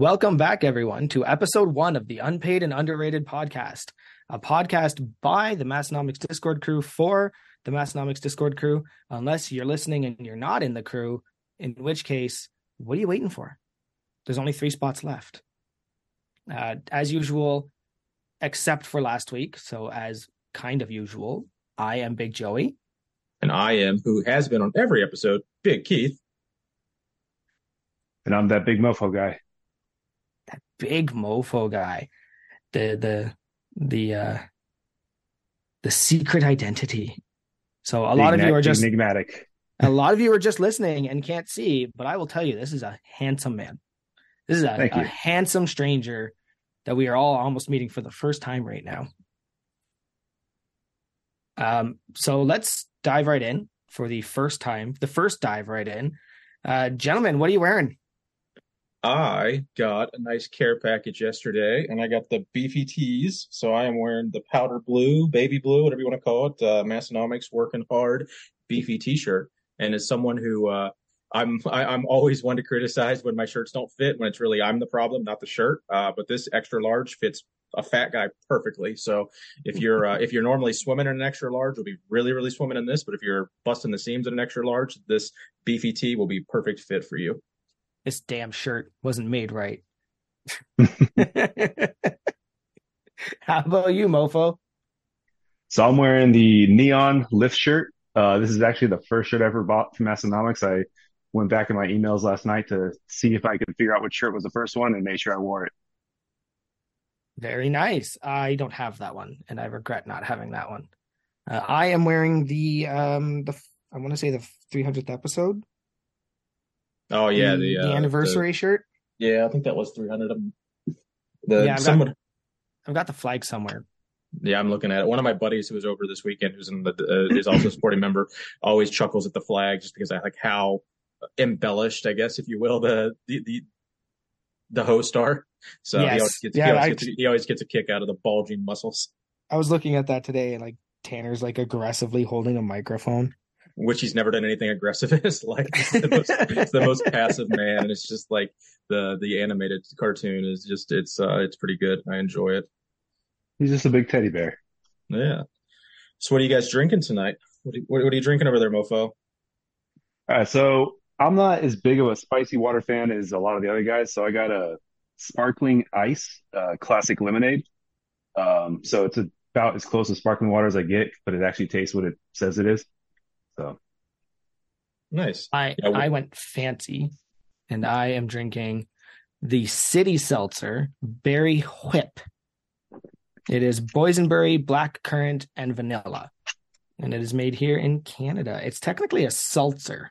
Welcome back, everyone, to episode one of the Unpaid and Underrated podcast, a podcast by the Massenomics Discord crew for the Massenomics Discord crew. Unless you're listening and you're not in the crew, in which case, what are you waiting for? There's only three spots left. Uh, as usual, except for last week. So, as kind of usual, I am Big Joey. And I am, who has been on every episode, Big Keith. And I'm that big mofo guy. Big mofo guy. The the the uh the secret identity. So a lot of you are just enigmatic. a lot of you are just listening and can't see, but I will tell you, this is a handsome man. This is a, a handsome stranger that we are all almost meeting for the first time right now. Um, so let's dive right in for the first time, the first dive right in. Uh, gentlemen, what are you wearing? I got a nice care package yesterday, and I got the beefy tees. So I am wearing the powder blue, baby blue, whatever you want to call it, uh, Massenomics working hard beefy T-shirt. And as someone who uh, I'm I, am i am always one to criticize when my shirts don't fit, when it's really I'm the problem, not the shirt. Uh, but this extra large fits a fat guy perfectly. So if you're uh, if you're normally swimming in an extra large, you'll be really really swimming in this. But if you're busting the seams in an extra large, this beefy tee will be perfect fit for you. This damn shirt wasn't made right. How about you, Mofo? So I'm wearing the neon lift shirt. Uh, this is actually the first shirt I ever bought from Massenomics. I went back in my emails last night to see if I could figure out which shirt was the first one and made sure I wore it. Very nice. I don't have that one, and I regret not having that one. Uh, I am wearing the um the I want to say the 300th episode. Oh yeah, the, the, uh, anniversary the, shirt. Yeah, I think that was 300 of them. The, yeah, I've, someone, got, I've got the flag somewhere. Yeah, I'm looking at it. One of my buddies who was over this weekend, who's in the uh, is also a sporting member, always chuckles at the flag just because I like how embellished, I guess, if you will, the the the, the host are. So yes. he, always gets, yeah, he, always I, gets, he always gets a kick out of the bulging muscles. I was looking at that today, and like Tanner's like aggressively holding a microphone which he's never done anything aggressive in his life. It's the most, it's the most passive man. And it's just like the, the animated cartoon is just, it's, uh, it's pretty good. I enjoy it. He's just a big teddy bear. Yeah. So what are you guys drinking tonight? What are, what are you drinking over there, mofo? All right. So I'm not as big of a spicy water fan as a lot of the other guys. So I got a sparkling ice, uh, classic lemonade. Um, so it's about as close to sparkling water as I get, but it actually tastes what it says it is. So nice. I yeah, I went fancy, and I am drinking the City Seltzer Berry Whip. It is boysenberry, black currant, and vanilla, and it is made here in Canada. It's technically a seltzer.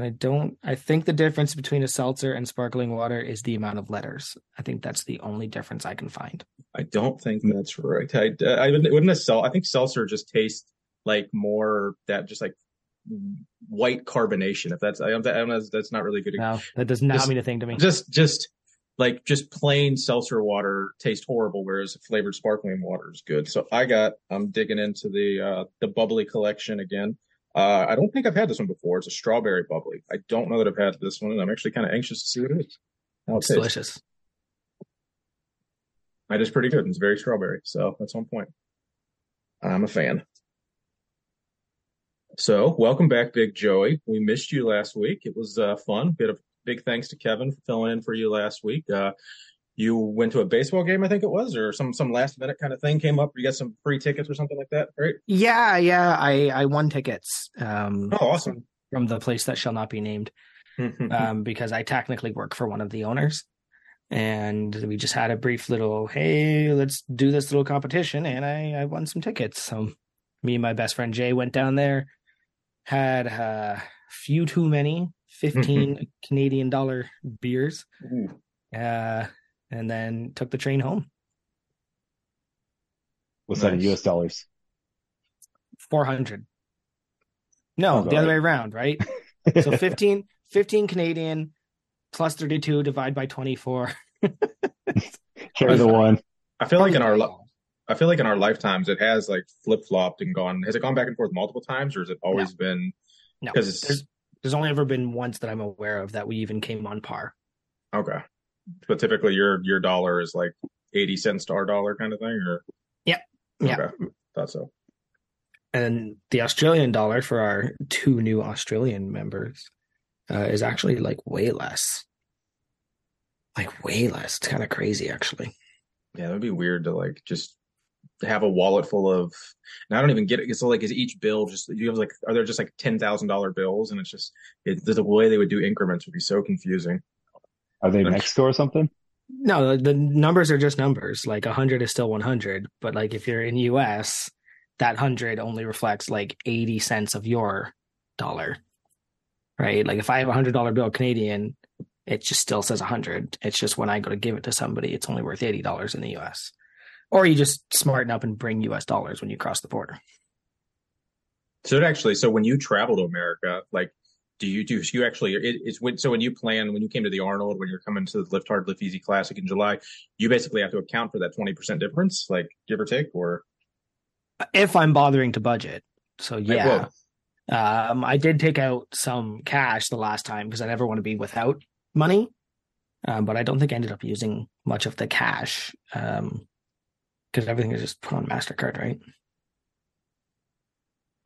And I don't. I think the difference between a seltzer and sparkling water is the amount of letters. I think that's the only difference I can find. I don't think that's right. I, I wouldn't have sell. I think seltzer just tastes like more that just like white carbonation. If that's I don't, I don't know, that's not really good. No, that does not just, mean a thing to me. Just just like just plain seltzer water tastes horrible, whereas flavored sparkling water is good. So I got I'm digging into the uh the bubbly collection again. Uh, I don't think I've had this one before. It's a strawberry bubbly. I don't know that I've had this one, and I'm actually kind of anxious to see what it is. it's delicious. It is pretty good. It's very strawberry, so that's one point. I'm a fan. So, welcome back, Big Joey. We missed you last week. It was uh, fun. Bit of big thanks to Kevin for filling in for you last week. Uh, you went to a baseball game, I think it was, or some some last minute kind of thing came up. You got some free tickets or something like that, right? Yeah, yeah. I I won tickets. Um, oh, awesome! From the place that shall not be named, um, because I technically work for one of the owners, and we just had a brief little, hey, let's do this little competition, and I I won some tickets. So me and my best friend Jay went down there, had a few too many 15 Canadian dollar beers. Uh, and then took the train home. What's nice. that in US dollars? 400. No, oh, the other way around, right? so 15, 15 Canadian plus 32 divide by 24. Carry the one. I feel like in our I feel like in our lifetimes it has like flip flopped and gone. Has it gone back and forth multiple times, or has it always no. been? No, there's There's only ever been once that I'm aware of that we even came on par. Okay. But typically your your dollar is like 80 cents to our dollar kind of thing or Yeah. Yeah. Okay. Thought so. And the Australian dollar for our two new Australian members uh, is actually like way less. Like way less. It's kind of crazy actually. Yeah, that would be weird to like just have a wallet full of and I don't even get it. So like is each bill just you have like are there just like ten thousand dollar bills and it's just it, the way they would do increments would be so confusing. Are they I'm- Mexico or something? No, the, the numbers are just numbers. Like 100 is still 100, but like if you're in US, that 100 only reflects like 80 cents of your dollar. Right? Like if I have a $100 bill Canadian, it just still says 100. It's just when I go to give it to somebody, it's only worth $80 in the US. Or you just smarten up and bring US dollars when you cross the border. So it actually so when you travel to America, like do you do you actually it, it's when so when you plan when you came to the Arnold when you're coming to the Lift Hard Lift Easy Classic in July, you basically have to account for that twenty percent difference, like give or take, or If I'm bothering to budget. So yeah. well, Um, I did take out some cash the last time because I never want to be without money. Um, but I don't think I ended up using much of the cash um, because everything is just put on Mastercard, right?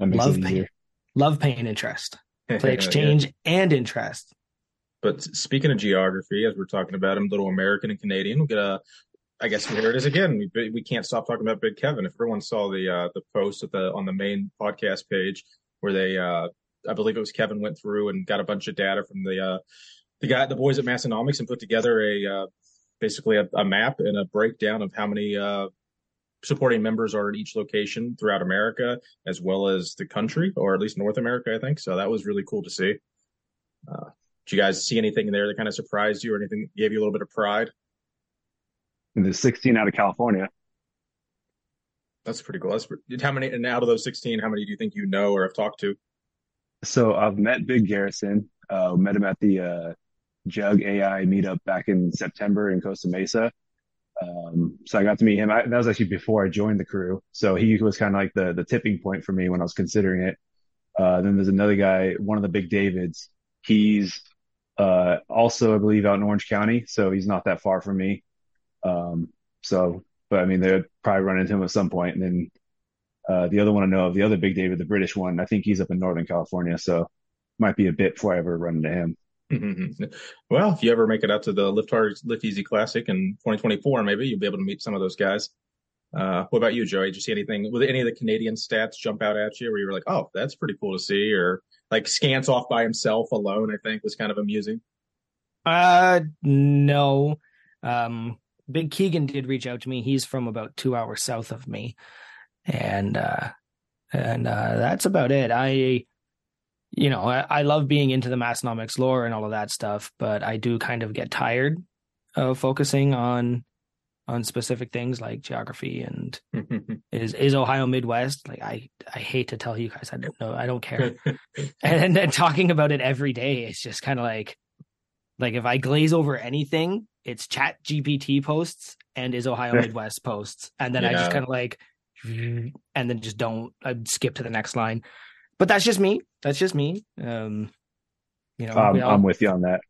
Love it pay- Love paying interest, play Yeah. exchange and interest. But speaking of geography, as we're talking about him, little American and Canadian, we'll get a. I guess here it is again. We we can't stop talking about Big Kevin. If everyone saw the uh, the post at the on the main podcast page where they, uh, I believe it was Kevin went through and got a bunch of data from the uh, the guy the boys at Massenomics and put together a uh, basically a, a map and a breakdown of how many uh, supporting members are at each location throughout America as well as the country or at least North America. I think so. That was really cool to see. Uh, did you guys see anything there that kind of surprised you or anything that gave you a little bit of pride? And there's 16 out of California. That's pretty cool. That's pretty, how many, and out of those 16, how many do you think you know or have talked to? So I've met Big Garrison. Uh, met him at the uh, Jug AI meetup back in September in Costa Mesa. Um, so I got to meet him. I, that was actually before I joined the crew. So he was kind of like the the tipping point for me when I was considering it. Uh, then there's another guy, one of the Big Davids. He's uh, also, I believe, out in Orange County, so he's not that far from me. Um, so, but I mean, they'll probably run into him at some point. And then uh, the other one I know of, the other Big David, the British one, I think he's up in Northern California, so might be a bit before I ever run into him. well, if you ever make it out to the Lift Hard, Lift Easy Classic in 2024, maybe you'll be able to meet some of those guys. Uh, what about you, Joey? Did you see anything? With any of the Canadian stats jump out at you where you were like, "Oh, that's pretty cool to see," or like Scans off by himself alone? I think was kind of amusing. Uh, no. Um, Big Keegan did reach out to me. He's from about two hours south of me, and uh, and uh, that's about it. I, you know, I, I love being into the Massenomics lore and all of that stuff, but I do kind of get tired of focusing on on specific things like geography and is is Ohio Midwest. Like I I hate to tell you guys, I don't know, I don't care. and then talking about it every day, it's just kind of like like if I glaze over anything, it's Chat GPT posts and is Ohio Midwest posts, and then I just kind of like, and then just don't I skip to the next line. But that's just me. That's just me. Um, you know, Um, all- I'm with you on that.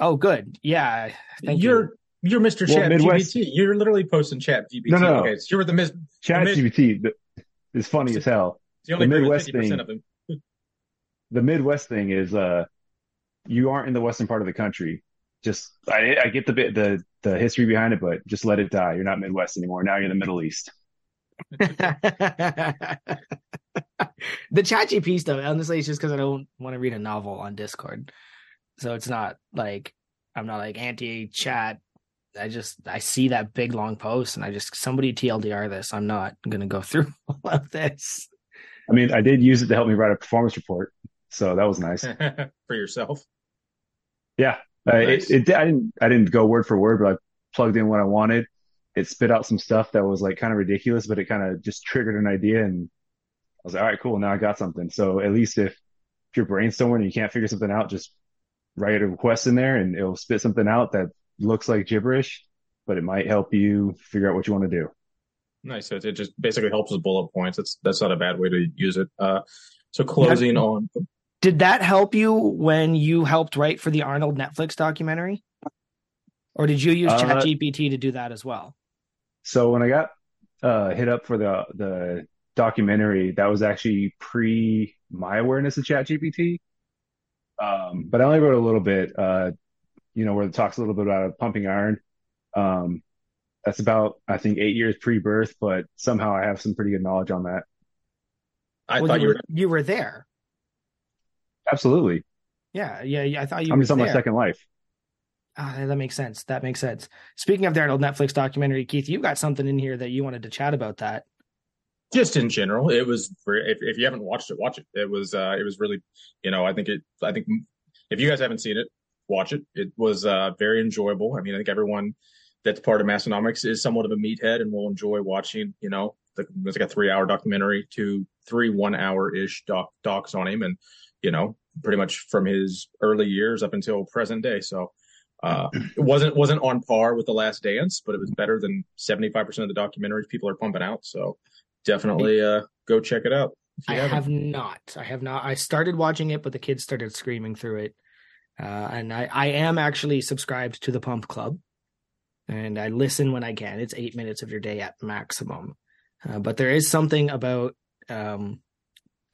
oh, good, yeah. Thank you're you. you're Mr. Well, Chat Midwest- GPT. You're literally posting Chat GPT. No, no. Okay, so you're the, Miss Chat mid- GPT is funny as hell. you only The Midwest 50% thing- of them. The Midwest thing is, uh, you aren't in the western part of the country. Just I, I get the bit the the history behind it, but just let it die. You're not Midwest anymore. Now you're in the Middle East. The chat GP stuff, honestly, it's just because I don't want to read a novel on Discord. So it's not like I'm not like anti chat. I just I see that big long post and I just somebody TLDR this. I'm not gonna go through all of this. I mean, I did use it to help me write a performance report, so that was nice. for yourself. Yeah, uh, Nice. it, it I didn't I didn't go word for word, but I plugged in what I wanted. It spit out some stuff that was like kind of ridiculous, but it kind of just triggered an idea, and I was like, all right, cool, now I got something. So at least if if you're brainstorming and you can't figure something out, just write a request in there, and it'll spit something out that looks like gibberish, but it might help you figure out what you want to do. Nice. So it just basically helps with bullet points. That's that's not a bad way to use it. Uh, so closing on. Did that help you when you helped write for the Arnold Netflix documentary? Or did you use Uh, ChatGPT to do that as well? So when I got uh, hit up for the the documentary, that was actually pre my awareness of ChatGPT. Um, but I only wrote a little bit, uh, you know, where it talks a little bit about pumping iron. Um, that's about, I think, eight years pre-birth, but somehow I have some pretty good knowledge on that. I Well, thought you were. you were there. Absolutely. Yeah, yeah, yeah. I thought you I'm were just on there. my second life. Ah, that makes sense. That makes sense. Speaking of the Arnold Netflix documentary, Keith, you got something in here that you wanted to chat about that. just in general it was if, if you haven't watched it watch it it was uh it was really you know i think it i think if you guys haven't seen it watch it it was uh very enjoyable i mean i think everyone that's part of massenomics is somewhat of a meathead and will enjoy watching you know the, it's like a three hour documentary to three one hour ish doc docs on him and you know pretty much from his early years up until present day so uh, it wasn't wasn't on par with the Last Dance, but it was better than seventy five percent of the documentaries people are pumping out. So definitely uh, go check it out. I haven't. have not. I have not. I started watching it, but the kids started screaming through it. Uh, and I, I am actually subscribed to the Pump Club, and I listen when I can. It's eight minutes of your day at maximum. Uh, but there is something about um,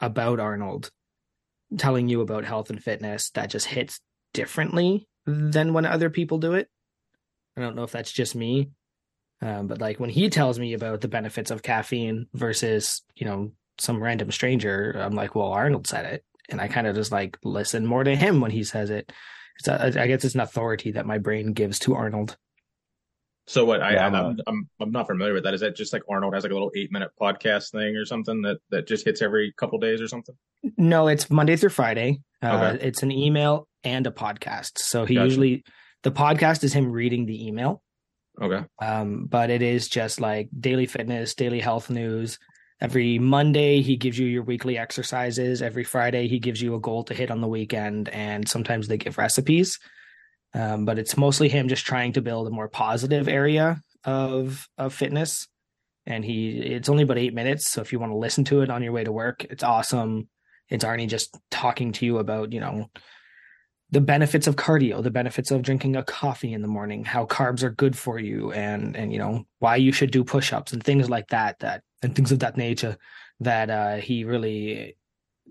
about Arnold telling you about health and fitness that just hits differently than when other people do it. I don't know if that's just me, um, but like when he tells me about the benefits of caffeine versus you know some random stranger, I'm like, well, Arnold said it, and I kind of just like listen more to him when he says it. It's a, I guess it's an authority that my brain gives to Arnold. So what? I, Yeah, I'm, I'm I'm I'm I'm not familiar with that. Is that just like Arnold has like a little eight minute podcast thing or something that that just hits every couple days or something? No, it's Monday through Friday. Uh, Okay. It's an email and a podcast. So he Gotcha. usually the podcast is him reading the email. Okay. um, but it is just like daily fitness, daily health news. Every Monday, he gives you your weekly exercises. Every Friday, he gives you a goal to hit on the weekend, and sometimes they give recipes. Um, but it's mostly him just trying to build a more positive area of of fitness. And he, it's only about eight minutes, so if you want to listen to it on your way to work, it's awesome. It's Arnie just talking to you about you know the benefits of cardio, the benefits of drinking a coffee in the morning, how carbs are good for you, and and you know why you should do push-ups and things like that. That and things of that nature. That uh, he really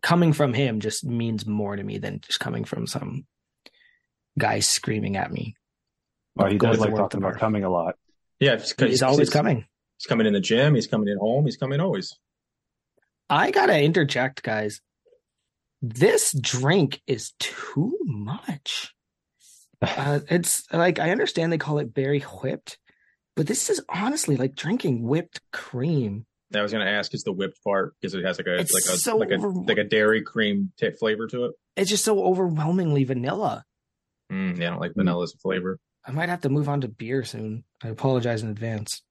coming from him just means more to me than just coming from some guy screaming at me. Well, he does like talking about coming a lot. Yeah, it's 'cause He's always he's, coming. He's coming in the gym. He's coming in home. He's coming always. I gotta interject, guys. This drink is too much. Uh, it's like I understand they call it berry whipped, but this is honestly like drinking whipped cream. I was going to ask is the whipped part because it has like a It's like a so like a over- like a dairy cream t- flavor to it. It's just so overwhelmingly vanilla. Mm, yeah, I don't like vanilla as a flavor. I might have to move on to beer soon. I apologize in advance.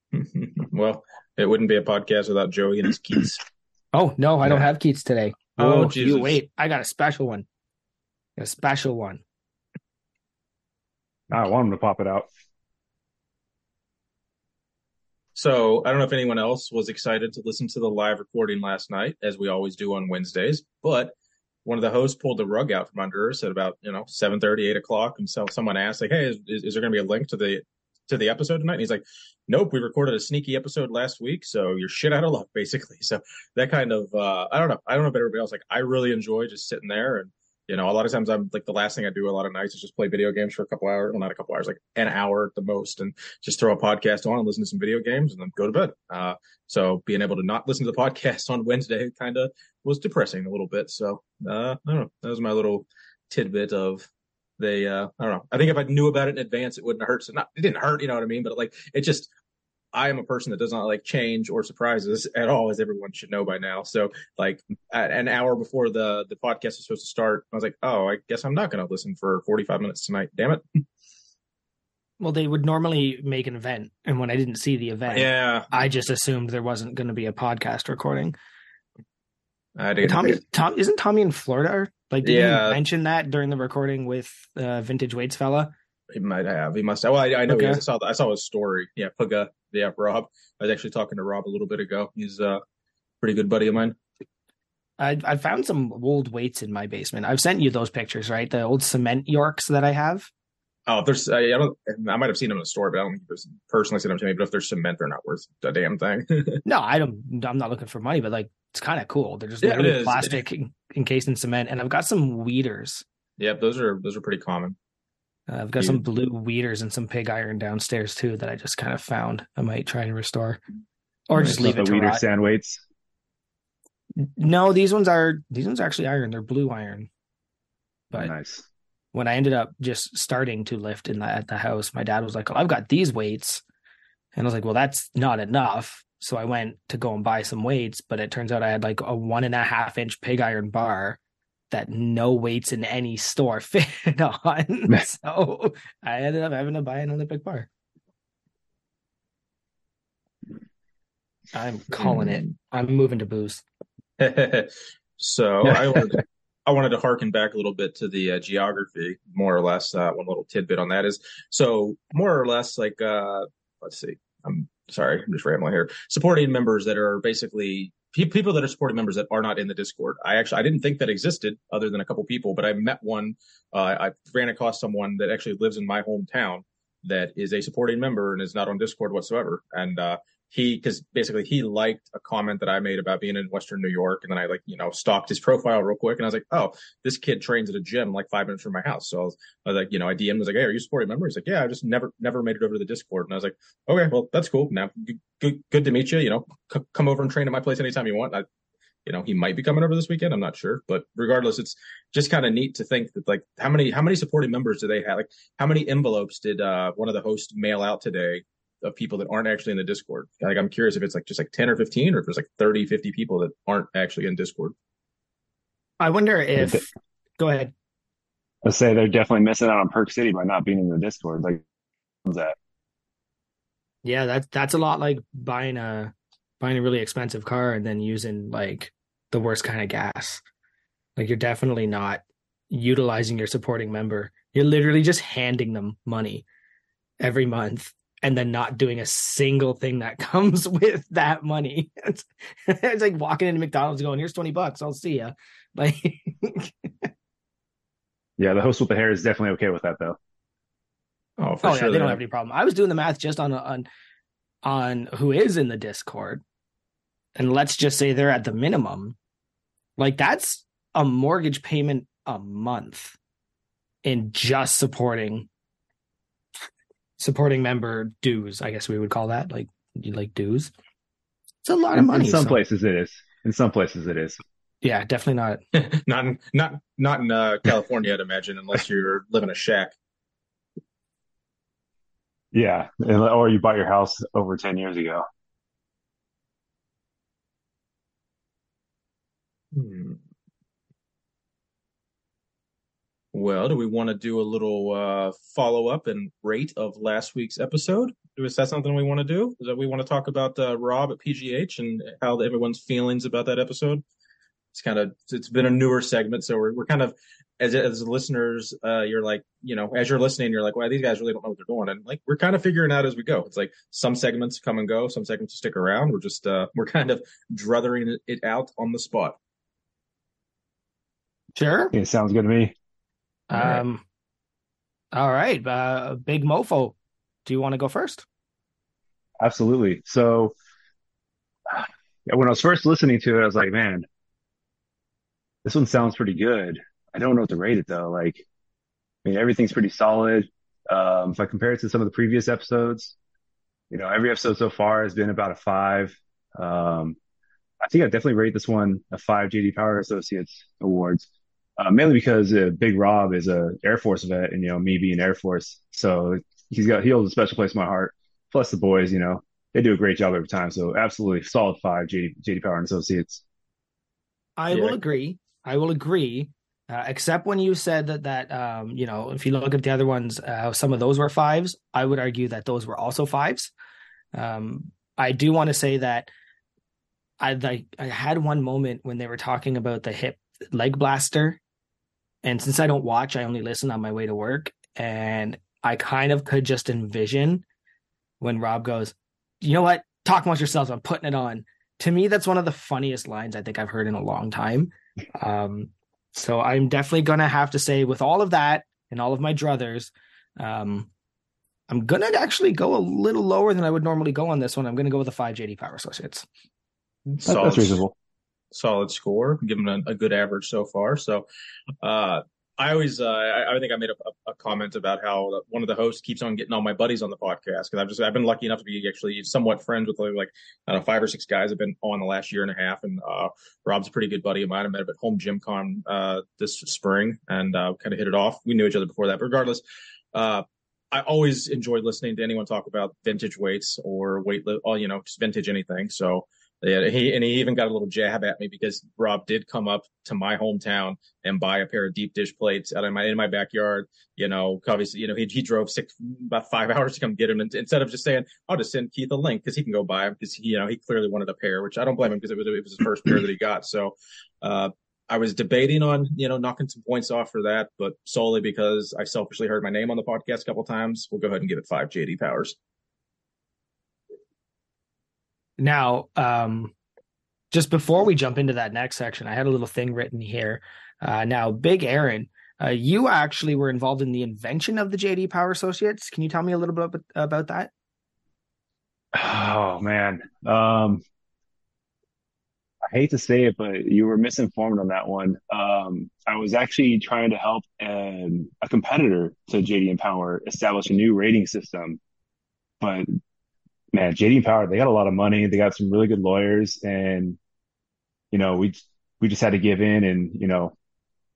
well, it wouldn't be a podcast without Joey and his keys. Oh no, I don't have Keats today. Oh, oh you Jesus. wait, I got a special one. A special one. I want him to pop it out. So I don't know if anyone else was excited to listen to the live recording last night, as we always do on Wednesdays. But one of the hosts pulled the rug out from under us at about you know seven thirty, eight o'clock, and so someone asked like, "Hey, is, is, is there going to be a link to the to the episode tonight?" And he's like, "Nope, we recorded a sneaky episode last week, so you're shit out of luck, basically." So that kind of uh, I don't know, I don't know about everybody else. Like I really enjoy just sitting there and. You know, a lot of times I'm like the last thing I do a lot of nights is just play video games for a couple hours. Well, not a couple hours, like an hour at the most, and just throw a podcast on and listen to some video games and then go to bed. Uh, so being able to not listen to the podcast on Wednesday kind of was depressing a little bit. So uh, I don't know. That was my little tidbit of they. Uh, I don't know. I think if I knew about it in advance, it wouldn't hurt. So not it didn't hurt. You know what I mean? But like it just. I am a person that does not like change or surprises at all, as everyone should know by now. So, like at an hour before the the podcast is supposed to start, I was like, "Oh, I guess I'm not going to listen for 45 minutes tonight." Damn it! Well, they would normally make an event, and when I didn't see the event, Yeah, I just assumed there wasn't going to be a podcast recording. I get Tommy, Tom, isn't Tommy in Florida? Like, did Yeah. you mention that during the recording with uh, Vintage Weights fella? He might have. He must have. Well, I, I know. He Okay. I saw. I saw his story. Yeah, Puga. Yeah, Rob. I was actually talking to Rob a little bit ago. He's a pretty good buddy of mine. I I found some old weights in my basement. I've sent you those pictures, right? The old cement Yorks that I have. Oh, there's I, I don't I might have seen them in the store, but I don't think there's personally seen them to me. But if they're cement, they're not worth a damn thing. no, I don't. I'm not looking for money, but like it's kind of cool. They're just Yeah, literally plastic encased in cement, and I've got some Weiders. yep, those are those are pretty common. Uh, I've got You- some blue Weiders and some pig iron downstairs too that I just kind of found. I might try and restore, or Nice. just leave the it to weeder rot. sand weights. No, these ones are these ones are actually iron. They're blue iron. But nice. when I ended up just starting to lift in the, at the house, my dad was like, "Oh, I've got these weights," and I was like, "Well, that's not enough." So I went to go and buy some weights, but it turns out I had like a one and a half inch pig iron bar that no weights in any store fit on. so I ended up having to buy an Olympic bar. I'm calling it. I'm moving to booze. so I wanted, I wanted to harken back a little bit to the uh, geography, more or less. Uh, one little tidbit on that is so more or less like uh, let's see. I'm sorry, I'm just rambling here. Supporting members that are basically pe- people that are supporting members that are not in the Discord. I actually I didn't think that existed other than a couple people, but I met one. Uh, I ran across someone that actually lives in my hometown that is a supporting member and is not on Discord whatsoever. And uh, he, because basically he liked a comment that I made about being in Western New York, and then I like you know stalked his profile real quick, and I was like, oh, this kid trains at a gym like five minutes from my house. So I was, I was like, you know, I DM'd, was like, hey, are you a supporting member? He's like, yeah, I just never never made it over to the Discord, and I was like, okay, well that's cool. Now, good good, good to meet you. You know, C- come over and train at my place anytime you want. I, you know, he might be coming over this weekend. I'm not sure, but regardless, it's just kind of neat to think that like how many how many supporting members do they have? Like how many envelopes did uh, one of the hosts mail out today of people that aren't actually in the Discord? Like I'm curious if it's like just like 10 or 15 or if there's like 30, 50 people that aren't actually in Discord. I wonder if. th- Go ahead. Let's say they're definitely missing out on Perk City by not being in the Discord. Like, what's that? Yeah, that's that's a lot like buying a buying a really expensive car and then using like the worst kind of gas. Like you're definitely not utilizing your supporting member. You're literally just handing them money every month and then not doing a single thing that comes with that money. It's, it's like walking into McDonald's going, "Here's 20 bucks. I'll see ya." Like Yeah, the host with the hair is definitely okay with that though. Oh, for oh sure. yeah, they don't have any problem. I was doing the math just on on on who is in the Discord, and let's just say they're at the minimum. Like that's a mortgage payment a month in just supporting supporting member dues. I guess we would call that like you like dues. It's a lot of money. in some so- places it is. In some places it is. yeah, definitely not. not in, not not in uh, California, I'd imagine, unless you're living a shack. Yeah, or you bought your house over ten years ago. Well, do we want to do a little uh, follow up and rate of last week's episode? Is that something we want to do? Is that we want to talk about uh, Rob at PGH and how everyone's feelings about that episode? It's kind of it's been a newer segment, so we're we're kind of as as listeners, uh, you're like you know as you're listening, you're like, well, these guys really don't know what they're doing, and like we're kind of figuring out as we go. It's like some segments come and go, some segments stick around. We're just uh, we're kind of druthering it out on the spot. Sure. It sounds good to me. All right. Um. All right, uh, big mofo. Do you want to go first? Absolutely. So when I was first listening to it, I was like, man, this one sounds pretty good. I don't know what to rate it though. Like, I mean, everything's pretty solid. Um, if I compare it to some of the previous episodes, you know, every episode so far has been about a five. Um, I think I definitely rate this one a five JD Power Associates awards, uh, mainly because uh, Big Rob is a Air Force vet, and you know, me being Air Force, so he's got he holds a special place in my heart. Plus the boys, you know, they do a great job every time. So absolutely solid five JD, JD Power and Associates. I Yeah. will agree. I will agree. Uh, except when you said that that um, you know, if you look at the other ones, uh, some of those were fives. I would argue that those were also fives. Um, I do want to say that I like I had one moment when they were talking about the hip leg blaster, and since I don't watch, I only listen on my way to work, and I kind of could just envision when Rob goes, "You know what? Talk amongst yourselves. I'm putting it on." To me, that's one of the funniest lines I think I've heard in a long time Um, so I'm definitely gonna have to say, with all of that and all of my druthers, um, I'm gonna actually go a little lower than I would normally go on this one. I'm gonna go with the five JD Power Associates. Solid, That's reasonable. Solid score. Give them a, a good average so far. So, uh, I always, uh, I, I think I made a, a comment about how one of the hosts keeps on getting all my buddies on the podcast because I've just I've been lucky enough to be actually somewhat friends with like, I don't know five or six guys I've been on the last year and a half, and uh, Rob's a pretty good buddy of mine. I met him at home gym con uh, this spring and uh, kind of hit it off. We knew each other before that, but regardless, uh, I always enjoyed listening to anyone talk about vintage weights or weight, or, you know, just vintage anything. So yeah, he and he even got a little jab at me because Rob did come up to my hometown and buy a pair of deep dish plates out in my in my backyard. You know, obviously, you know, he he drove six about five hours to come get him, and instead of just saying, "I'll just send Keith a link" because he can go buy them because you know he clearly wanted a pair, which I don't blame him because it was it was his first pair that he got. So, uh, I was debating on you know knocking some points off for that, but solely because I selfishly heard my name on the podcast a couple times, we'll go ahead and give it five JD Powers. Now, um, just before we jump into that next section, I had a little thing written here. Uh, now, Big Aaron, uh, you actually were involved in the invention of the JD Power Associates. Can you tell me a little bit about, that? Oh man. Um, I hate to say it, but you were misinformed on that one. Um, I was actually trying to help um, a competitor to JD Power establish a new rating system. But man, JD Power, they got a lot of money. They got some really good lawyers, and you know, we we just had to give in, and you know,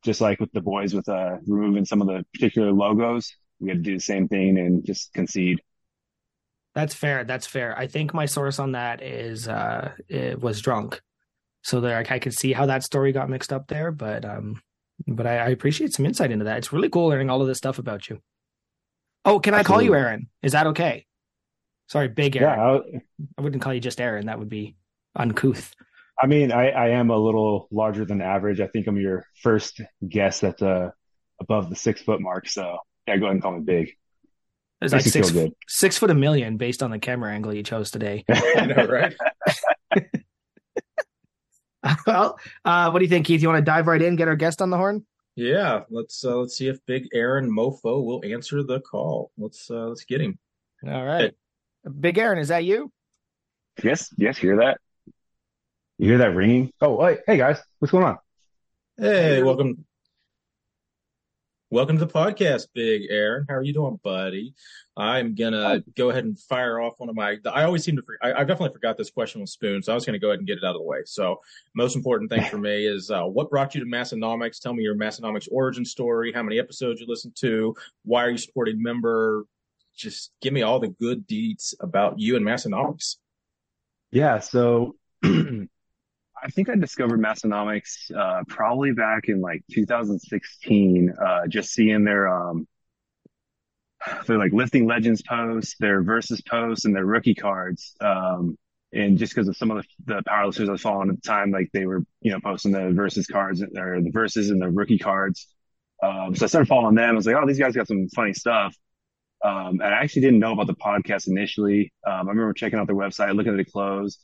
just like with the boys with uh, removing some of the particular logos, we had to do the same thing and just concede. That's fair. That's fair. I think my source on that is uh, it was drunk. So there, I could see how that story got mixed up there, but um, but I, I appreciate some insight into that. It's really cool learning all of this stuff about you. Oh, can I call you Aaron? Is that okay? Sorry, Big Aaron. Yeah, I, I wouldn't call you just Aaron. That would be uncouth. I mean, I, I am a little larger than average. I think I'm your first guest that's uh, above the six foot mark. So yeah, go ahead and call me big. It's like six, six foot a million based on the camera angle you chose today. I know, right? well, uh, what do you think, Keith? You want to dive right in, get our guest on the horn? Yeah, let's uh, let's see if Big Aaron Mofo will answer the call. Let's uh, let's get him. All right, hey. Big Aaron, is that you? Yes, yes. Hear that? You hear that ringing? Oh, hey, hey guys, what's going on? Hey, welcome. Welcome to the podcast, Big Aaron. How are you doing, buddy? I'm gonna go ahead and fire off one of my. I always seem to. I, I definitely forgot this question with Spoon, so I was gonna go ahead and get it out of the way. So, most important thing for me is uh, what brought you to Massenomics? Tell me your Massenomics origin story. How many episodes you listened to? Why are you supporting member? Just give me all the good deeds about you and Massenomics. Yeah, so I think I discovered Massenomics uh, probably back in like 2016. Uh, just seeing their um, their like lifting legends posts, their versus posts, and their rookie cards. Um, and just because of some of the, the powerlifters I was following at the time, like they were you know posting the versus cards or the verses and the rookie cards. Um, so I started following them. I was like, oh, these guys got some funny stuff. Um, and I actually didn't know about the podcast initially. Um, I remember checking out their website, looking at the clothes.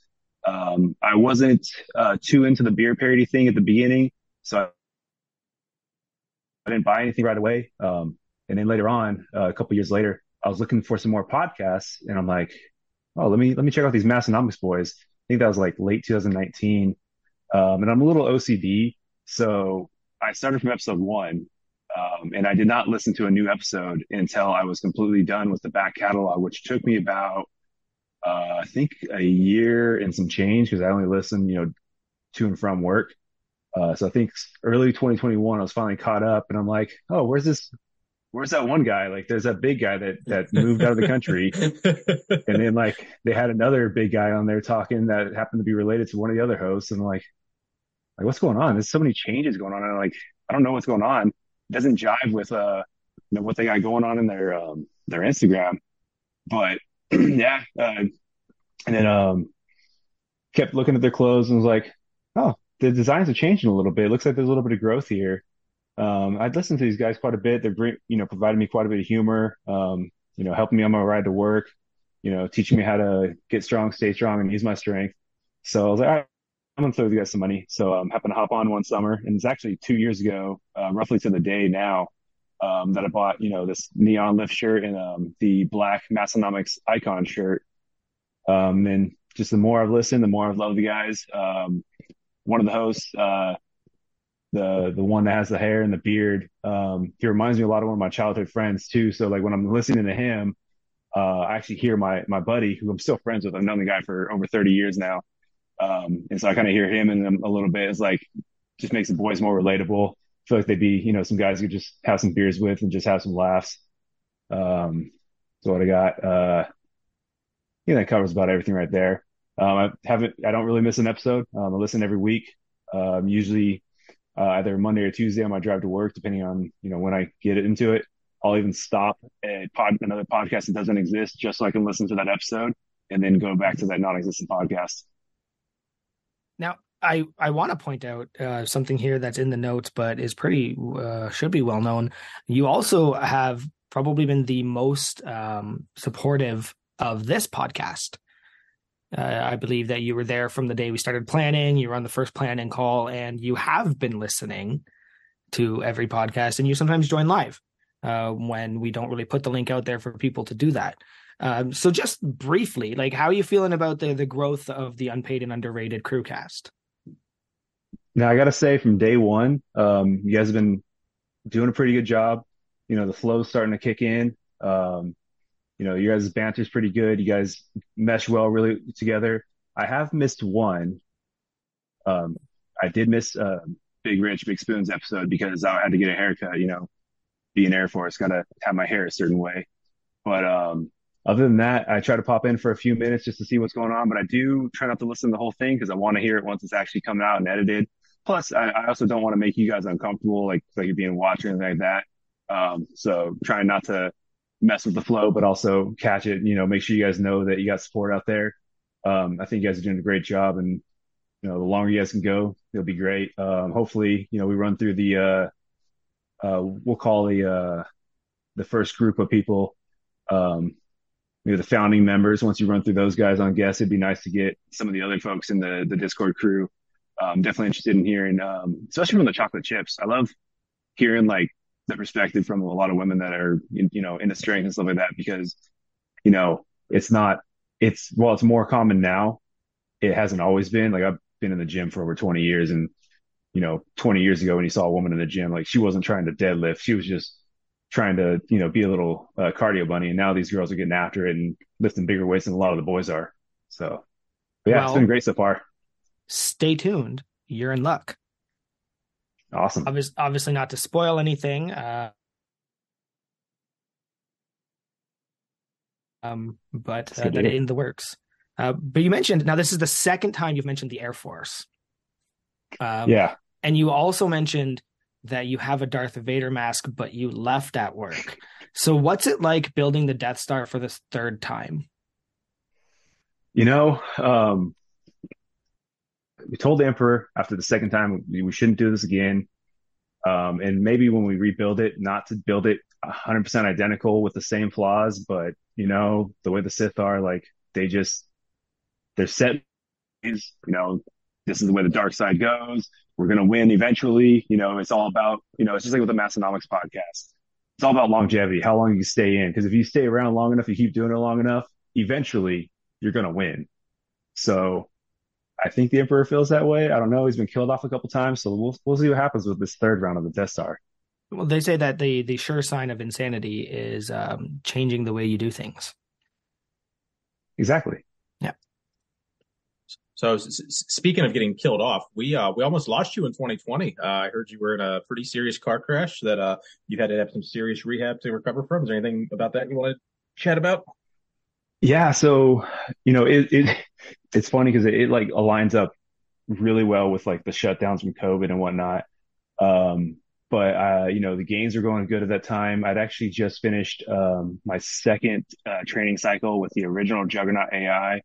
Um, I wasn't uh, too into the beer parody thing at the beginning, so I, didn't buy anything right away. Um, and then later on, uh, a couple years later, I was looking for some more podcasts, and I'm like, oh, let me let me check out these Massenomics boys. I think that was like late 2019, um, and I'm a little OCD, so I started from episode one, um, and I did not listen to a new episode until I was completely done with the back catalog, which took me about uh, I think a year and some change because I only listened, you know, to and from work. Uh, so I think early 2021, I was finally caught up, and I'm like, oh, where's this? Where's that one guy? Like, there's that big guy that that moved out of the country, and then like they had another big guy on there talking that happened to be related to one of the other hosts, and I'm like, like what's going on? There's so many changes going on, and I'm like I don't know what's going on. Doesn't jive with uh, you know, what they got going on in their um their Instagram, but yeah, uh, and then um, kept looking at their clothes and was like, oh, the designs are changing a little bit. It looks like there's a little bit of growth here. Um, I'd listened to these guys quite a bit. They're you know providing me quite a bit of humor. Um, you know, helping me on my ride to work. You know, teaching me how to get strong, stay strong, and use my strength. So I was like, I'm gonna throw you guys some money. So I'm um, happened to hop on one summer, and it's actually two years ago, uh, roughly to the day now, um, that I bought, you know, this neon lift shirt and um, the black Massenomics icon shirt. Um, and just the more I've listened, the more I've loved the guys. Um, one of the hosts, uh, the the one that has the hair and the beard, he reminds me a lot of one of my childhood friends too. So like when I'm listening to him, uh, I actually hear my my buddy, who I'm still friends with. I've known the guy for over 30 years now um, and so I kind of hear him in them a little bit. It's like just makes the boys more relatable. I feel like they'd be, you know, some guys you just have some beers with and just have some laughs. Um, so what I got, uh, yeah, that covers about everything right there. Um, I haven't, I don't really miss an episode. Um, I listen every week. Um, usually, uh, either Monday or Tuesday on my drive to work, depending on, you know, when I get into it. I'll even stop at pod, another podcast that doesn't exist just so I can listen to that episode and then go back to that non-existent podcast. Now, I I want to point out uh, something here that's in the notes, but is pretty uh, should be well known. You also have probably been the most um, supportive of this podcast. Uh, I believe that you were there from the day we started planning. You were on the first planning call, and you have been listening to every podcast. And you sometimes join live uh, when we don't really put the link out there for people to do that. Um, so just briefly, like how are you feeling about the the growth of the unpaid and underrated crew cast? Now I gotta say from day one, um, you guys have been doing a pretty good job. You know, the flow's starting to kick in. Um, you know, you guys' banter's pretty good. You guys mesh well really together. I have missed one. Um, I did miss uh, Big Rich, Big Spoons episode because I had to get a haircut, you know, be being Air Force, gotta have my hair a certain way. But um other than that, I try to pop in for a few minutes just to see what's going on, but I do try not to listen to the whole thing because I want to hear it once it's actually coming out and edited. Plus, I, I also don't want to make you guys uncomfortable, like like you're being watched or anything like that. Um, so trying not to mess with the flow, but also catch it. You know, make sure you guys know that you got support out there. Um, I think you guys are doing a great job, and you know, the longer you guys can go, it'll be great. Um, hopefully, you know, we run through the uh, uh, we'll call the uh, the first group of people um, maybe the founding members. Once you run through those guys on guests, it'd be nice to get some of the other folks in the the Discord crew. Um, definitely interested in hearing, um, especially from the chocolate chips. I love hearing like the perspective from a lot of women that are you know into strength and stuff like that because you know it's not it's well it's more common now. It hasn't always been like I've been in the gym for over 20 years and you know 20 years ago when you saw a woman in the gym like she wasn't trying to deadlift she was just trying to you know be a little uh, cardio bunny, and now these girls are getting after it and lifting bigger weights than a lot of the boys are. So, yeah, well, it's been great so far. Stay tuned. You're in luck. Awesome. Obviously, obviously not to spoil anything. Uh, um, but uh, that in the works. Uh, but you mentioned now this is the second time you've mentioned the Air Force. Um, yeah, and you also mentioned that you have a Darth Vader mask, but you left at work. So, what's it like building the Death Star for this third time? You know, um, we told the Emperor after the second time we, we shouldn't do this again. Um, and maybe when we rebuild it, not to build it 100% identical with the same flaws, but you know, the way the Sith are, like they just, they're set, you know, this is the way the dark side goes we're going to win eventually. You know, it's all about, you know, it's just like with the Massenomics podcast. It's all about longevity, how long you stay in. Because if you stay around long enough, you keep doing it long enough, eventually you're going to win. So I think the Emperor feels that way. I don't know. He's been killed off a couple times. So we'll, we'll see what happens with this third round of the Death Star. Well, they say that the, the sure sign of insanity is um, changing the way you do things. Exactly. So speaking of getting killed off, we uh, we almost lost you in 2020. Uh, I heard you were in a pretty serious car crash that uh, you had to have some serious rehab to recover from. Is there anything about that you want to chat about? Yeah, so you know it, it it's funny because it, it, like aligns up really well with like the shutdowns from COVID and whatnot. Um, but uh, you know the gains are going good at that time. I'd actually just finished um, my second uh, training cycle with the original Juggernaut AI.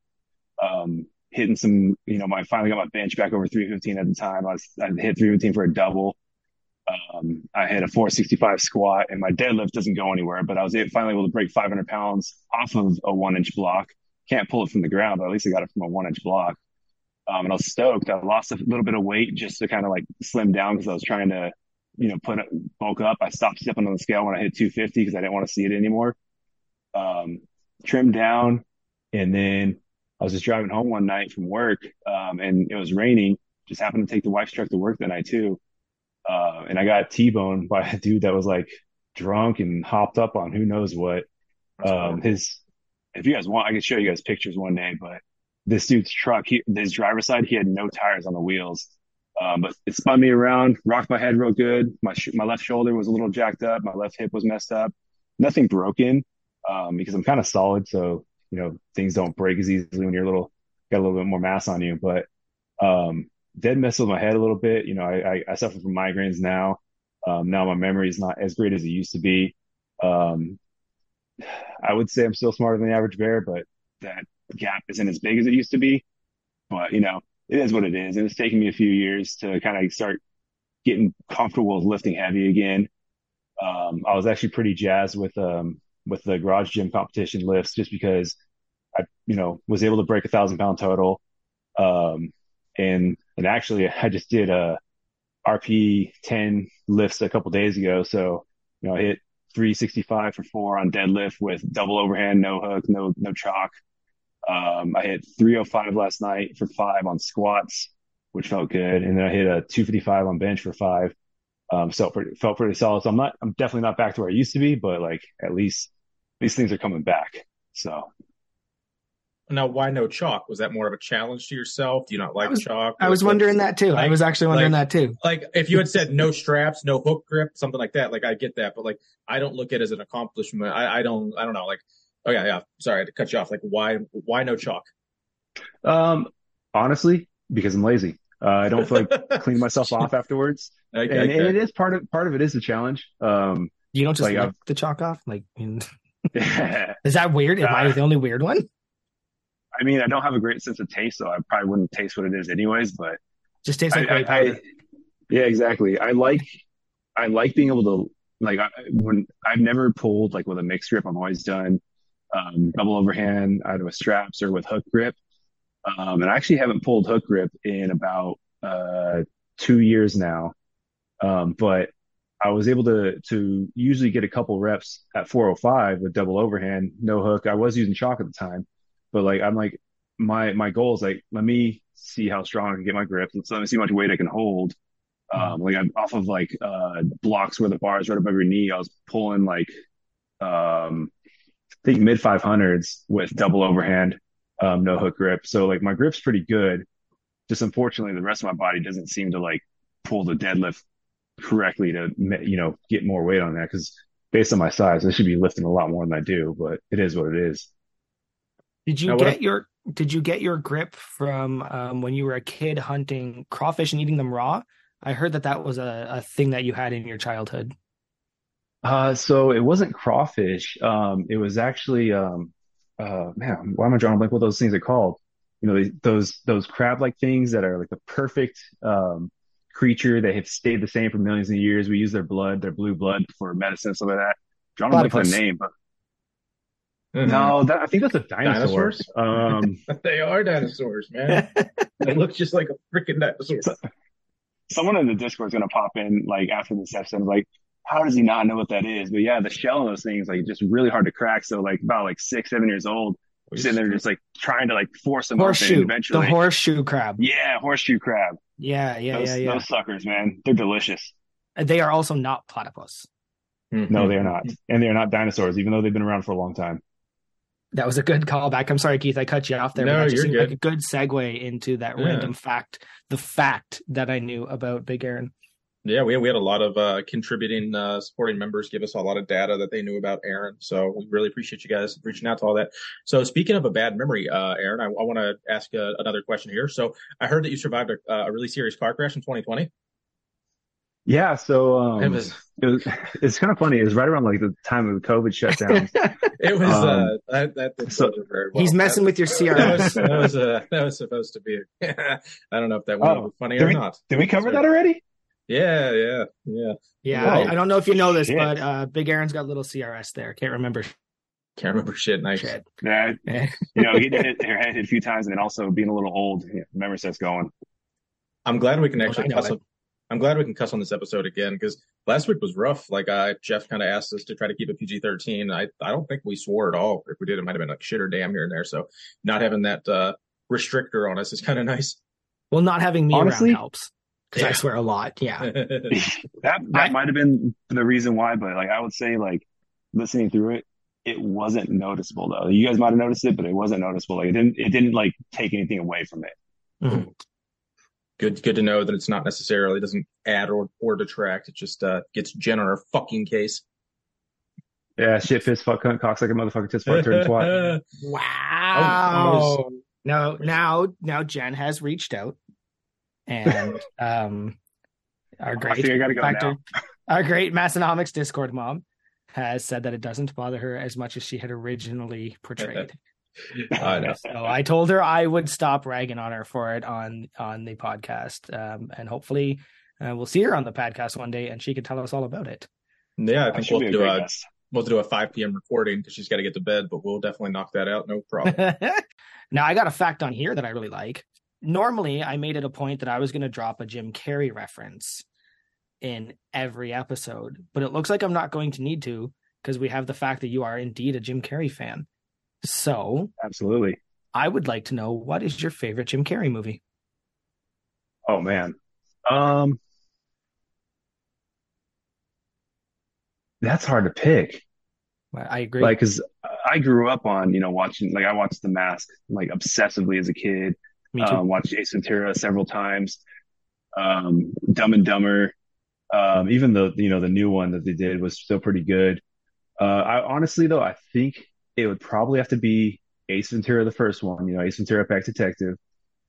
Um, hitting some, you know, I finally got my bench back over 315 at the time. I was, I hit 315 for a double. Um, I had a 465 squat and my deadlift doesn't go anywhere, but I was finally able to break 500 pounds off of a one inch block. Can't pull it from the ground, but at least I got it from a one inch block. Um, and I was stoked. I lost a little bit of weight just to kind of like slim down because I was trying to, you know, put bulk up. I stopped stepping on the scale when I hit 250 because I didn't want to see it anymore. Um, trimmed down, and then I was just driving home one night from work, um, and it was raining. Just happened to take the wife's truck to work that night too, uh, and I got T-boned by a dude that was like drunk and hopped up on who knows what. Um, his, if you guys want, I can show you guys pictures one day, but this dude's truck, he, his driver's side, he had no tires on the wheels. Um, but it spun me around, rocked my head real good. My sh- my left shoulder was a little jacked up. My left hip was messed up. Nothing broken um, because I'm kind of solid, so you know things don't break as easily when you're a little got a little bit more mass on you. But um, dead mess with my head a little bit. You know, I, I, I suffer from migraines now. Um, now my memory is not as great as it used to be. Um, I would say I'm still smarter than the average bear, but that gap isn't as big as it used to be. But you know, it is what it is. And it's taken me a few years to kind of start getting comfortable with lifting heavy again. Um, I was actually pretty jazzed with um, with the garage gym competition lifts just because I, you know, was able to break a thousand pound total. Um, and and actually, I just did a RP 10 lifts a couple days ago. So you know, I hit 365 for four on deadlift with double overhand, no hook, no no chalk. Um, I hit 305 last night for five on squats, which felt good, and then I hit a 255 on bench for five. Um, felt pretty felt pretty solid. So I'm not I'm definitely not back to where I used to be, but like at least these things are coming back. So now, why no chalk? Was that more of a challenge to yourself? Do you not like I was, chalk? I was wondering that too. I was actually wondering like, that too. Like if you had said no straps, no hook grip, something like that, like I get that, but like I don't look at it as an accomplishment. I, I don't I don't know. Like oh yeah, yeah. Sorry to cut you off. Like why why no chalk? Um honestly, because I'm lazy. Uh, I don't feel like cleaning myself off afterwards. Okay, and, okay. and it is part of part of it is a challenge. Um You don't just Like, lick I've- the chalk off? Like, I mean, I is that weird? Am I Uh, the only weird one? I mean I don't have a great sense of taste, so I probably wouldn't taste what it is anyways, but Just tastes like I- I- powder. I- yeah, exactly. I like I like being able to like I, when I've never pulled like with a mixed grip. I'm always done um, double overhand either with straps or with hook grip. Um, and I actually haven't pulled hook grip in about uh, two years now. Um, but I was able to to usually get a couple reps at 405 with double overhand, no hook. I was using chalk at the time, but like I'm like my my goal is like let me see how strong I can get my grip. Let's let me see how much weight I can hold. Um, like I'm off of like uh blocks where the bar is right above your knee. I was pulling like um I think mid 500s with double overhand, um, no hook grip. So like my grip's pretty good. Just unfortunately, the rest of my body doesn't seem to like pull the deadlift correctly to you know get more weight on that because based on my size, I should be lifting a lot more than I do. But it is what it is. Did you Now, get if- your Did you get your grip from um, when you were a kid hunting crawfish and eating them raw? I heard that that was a, a thing that you had in your childhood. Uh, so it wasn't crawfish. Um, it was actually, um, uh, man, why am I drawing a blank? What those things are called? You know, those those crab-like things that are like the perfect um creature that have stayed the same for millions of years. We use their blood, their blue blood for medicine, stuff like that. Drawing a blank on the name, but Mhm. no, that, I think that's a dinosaur. Dinosaurs? Um, they are dinosaurs, man. they look just like a freaking dinosaur. someone in the Discord is gonna pop in like after this episode, like, how does he not know what that is? But yeah, the shell of those things like just really hard to crack. So like about like six, seven years old, we're sitting there just like trying to like force them Horseshoe, eventually. the horseshoe crab. yeah, horseshoe crab. Yeah, yeah, those, yeah, yeah. those suckers, man, they're delicious. Uh, they are also not platypus. Mm-hmm. No, they are not, and they are not dinosaurs, even though they've been around for a long time. That was a good callback. I'm sorry, Keith, I cut you off there. No, but just you're good. like a good segue into that Yeah. random fact, the fact that I knew about Big Aaron. Yeah, we we had a lot of uh, contributing uh, supporting members give us a lot of data that they knew about Aaron. So we really appreciate you guys reaching out to all that. So speaking of a bad memory, uh, Aaron, I, I want to ask uh, another question here. So I heard that you survived a, a really serious car crash in 2020. Yeah, so um, It was it was, it's kind of funny. It was right around like the time of the COVID shutdown. it was Um, uh, that that so- go over very well. He's messing with your That was CRS. that was uh, that was supposed to be. I don't know if that went Oh, funny or we- not. Did we cover that already? Yeah, yeah, yeah. yeah, Oh, I, I don't know if you know this, shit. but uh, Big Aaron's got little CRS there. Can't remember Can't remember shit. Nice. Shit. Yeah, you know, getting hit her head hit a few times, and then also being a little old. Yeah, memory starts going. I'm glad we can actually know cuss. it. On, I'm glad we can cuss on this episode again because last week was rough. Like uh, Jeff kind of asked us to try to keep it PG-13. I I don't think we swore at all. If we did, it might have been like shit or damn here and there. So not having that uh, restrictor on us is kind of nice. Well, not having me Honestly- around helps because I swear a lot. Yeah. That that I- might have been the reason why, but like I would say, like listening through it, it wasn't noticeable though. You guys might have noticed it, but it wasn't noticeable. Like it didn't it didn't like take anything away from it. Mhm. good good to know that it's not necessarily doesn't add or or detract. It just uh, gets Jen on her fucking case. Yeah, shit, piss, fuck, cunt, cocks like a motherfucker, tits, fuck, turd, twat. Wow. Oh, No, now now Jen has reached out, and um, our great think I gotta go factor, our great Massenomics Discord mom has said that it doesn't bother her as much as she had originally portrayed. I know. So I told her I would stop ragging on her for it on on the podcast, um, and hopefully uh, we'll see her on the podcast one day, and she can tell us all about it. Yeah, I I think we'll do a guest. we'll do a 5 p.m. recording because she's got to get to bed, but we'll definitely knock that out. No problem. now I got a fact on here that I really like. Normally, I made it a point that I was going to drop a Jim Carrey reference in every episode, but it looks like I'm not going to need to because we have the fact that you are indeed a Jim Carrey fan. So Absolutely. I would like to know what is your favorite Jim Carrey movie? Oh man. Um that's hard to pick. I agree. Like, cause I grew up on, you know, watching, like I watched The Mask like obsessively as a kid. Me too. Um, watched Ace Ventura several times. Um, Dumb and Dumber. Um, even the, you know, the new one that they did was still pretty good. Uh, I honestly though, I think it would probably have to be Ace Ventura, the first one, you know, Ace Ventura, Pet Detective.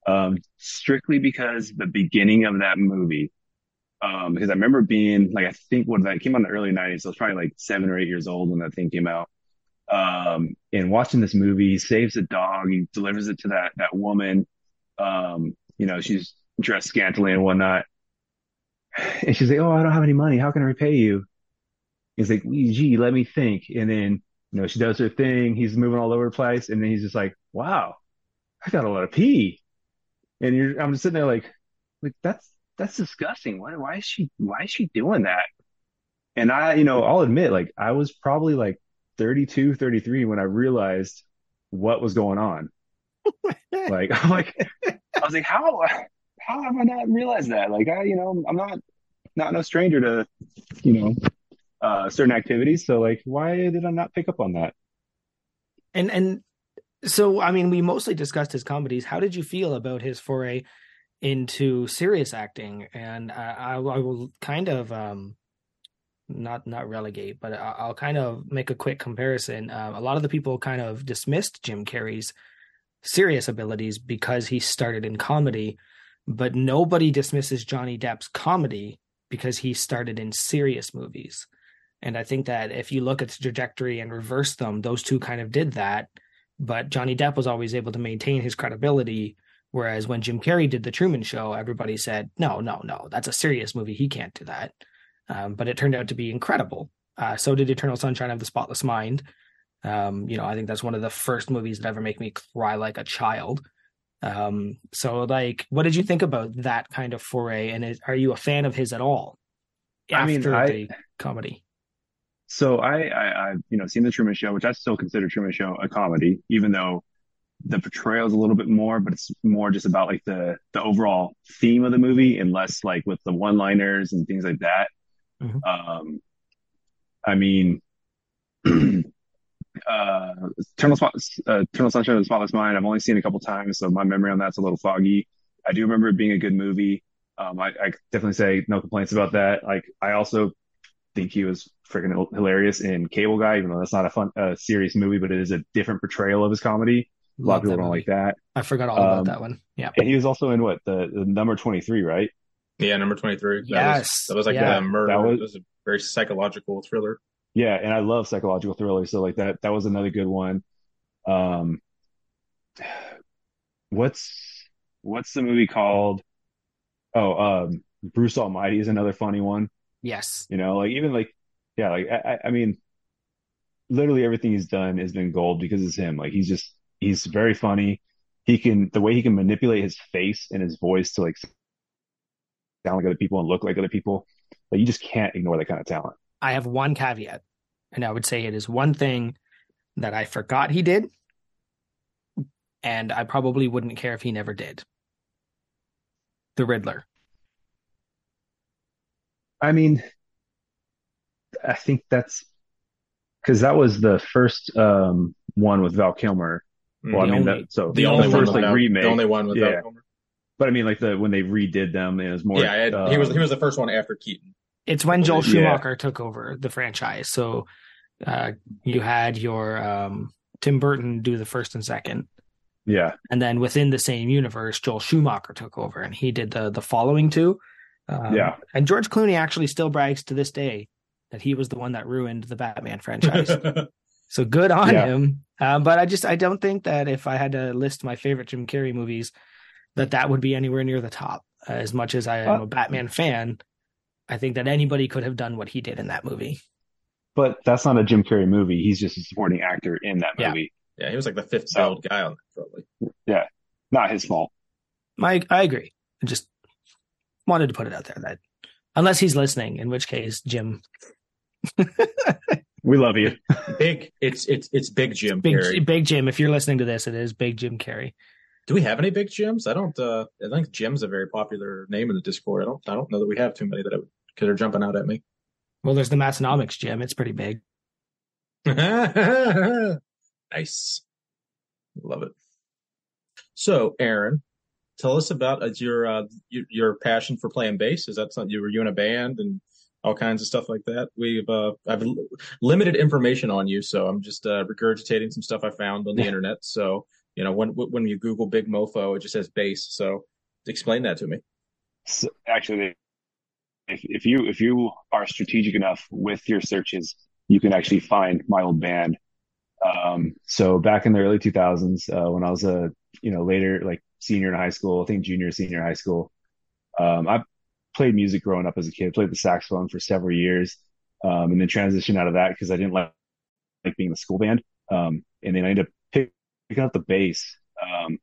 Um, strictly because the beginning of that movie, um, because I remember being like, I think when that came out in the early nineties, I was probably like seven or eight years old when that thing came out. Um, and watching this movie, he saves a dog, he delivers it to that, that woman. Um, you know, she's dressed scantily and whatnot. And she's like, Oh, I don't have any money. How can I repay you? He's like, gee, let me think. And then, you know, she does her thing. He's moving all over the place. And then he's just like, wow, I got a lot of pee. And you're, I'm just sitting there like, like that's, that's disgusting. Why, why is she, why is she doing that? And I, you know, I'll admit, like, I was probably like 32, 33 when I realized what was going on. Like, I'm like, I was like, how, how have I not realized that? Like, I, you know, I'm not, not no stranger to, you know, uh, certain activities. So, like, why did I not pick up on that? And and so I mean, we mostly discussed his comedies. How did you feel about his foray into serious acting? And I, I, I will kind of um, not not relegate, but I'll kind of make a quick comparison. Uh, a lot of the people kind of dismissed Jim Carrey's serious abilities because he started in comedy, but nobody dismisses Johnny Depp's comedy because he started in serious movies. And I think that if you look at the trajectory and reverse them, those two kind of did that. But Johnny Depp was always able to maintain his credibility. Whereas when Jim Carrey did The Truman Show, everybody said, no, no, no, that's a serious movie. He can't do that. Um, but it turned out to be incredible. Uh, so did Eternal Sunshine of the Spotless Mind. Um, you know, I think that's one of the first movies that ever make me cry like a child. Um, so like, what did you think about that kind of foray? And is, are you a fan of his at all? I mean, After I- the comedy. So I, I, I've, you know, seen the Truman Show, which I still consider Truman Show a comedy, even though the portrayal is a little bit more, but it's more just about like the, the overall theme of the movie and less like with the one-liners and things like that. Mhm. Um, I mean, uh, Eternal, Spot, uh, Eternal Sunshine of the Spotless Mind, I've only seen a couple times, so my memory on that's a little foggy. I do remember it being a good movie. Um, I, I definitely say no complaints about that. Like, I also think he was freaking hilarious in Cable Guy, even though that's not a fun, uh, serious movie, but it is a different portrayal of his comedy. A lot Love of people don't movie. like that. I forgot all about Um, that one. Yeah. And he was also in what the, the number 23, right? Yeah, number 23. That Yes, was, that was like yeah. a murder. That was- it was a very psychological thriller. Yeah. And I love psychological thrillers. So like that, that was another good one. Um, what's, what's the movie called? Oh, um, Bruce Almighty is another funny one. Yes. You know, like even like, yeah, like I, I- mean, literally everything he's done has been gold because it's him. Like he's just he's very funny. He can the way he can manipulate his face and his voice to like sound like other people and look like other people. Like you just can't ignore that kind of talent. I have one caveat, and I would say it is one thing that I forgot he did, and I probably wouldn't care if he never did. The Riddler. I mean, I think that's because that was the first um, one with Val Kilmer. Well, The I mean, only- that, so The only one first like remake. The only one without yeah. Homer. But I mean, like the when they redid them, it was more. Yeah, it- he was um, he was the first one after Keaton. It's when Joel Yeah. Schumacher took over the franchise. So uh, you had your um, Tim Burton do the first and second, Yeah, and then within the same universe, Joel Schumacher took over and he did the the following two. Um, Yeah. and George Clooney actually still brags to this day that he was the one that ruined the Batman franchise. so good on Yeah. him. Um, but I just I don't think that if I had to list my favorite Jim Carrey movies, that that would be anywhere near the top. Uh, as much as I am Uh, a Batman fan, I think that anybody could have done what he did in that movie. but that's not a Jim Carrey movie. He's just a supporting actor in that movie. yeah, he was like the fifth So- build guy on that probably. Yeah, not his fault. I I agree. I just wanted to put it out there that unless he's listening, in which case Jim We love you. Big, it's it's it's Big Jim Big Carrey. Big Jim, if you're listening to this, it is Big Jim Carrey. Do we have any Big Jims? I don't. uh I think Jim's a very popular name in the Discord. I don't. I don't know that we have too many that I would because they're jumping out at me. Well, there's the Massenomics gym. It's pretty big. nice. Love it. So, Aaron, tell us about uh, your, uh, your your passion for playing bass. Is that something you were you in a band and all kinds of stuff like that? We've uh, I've l- limited information on you, so I'm just uh, regurgitating some stuff I found on the Yeah. internet. So, you know, when when you Google Big Mofo, it just says bass. So, explain that to me. So, actually, if if you if you are strategic enough with your searches, you can actually find my old band. Um, so back in the early 2000s, uh, when I was a you know later like senior in high school, I think junior senior high school, um, I played music growing up as a kid. Played the saxophone for several years, um, and then transitioned out of that because I didn't like like being in the school band. Um, and then I ended up pick, picking up the bass. Um,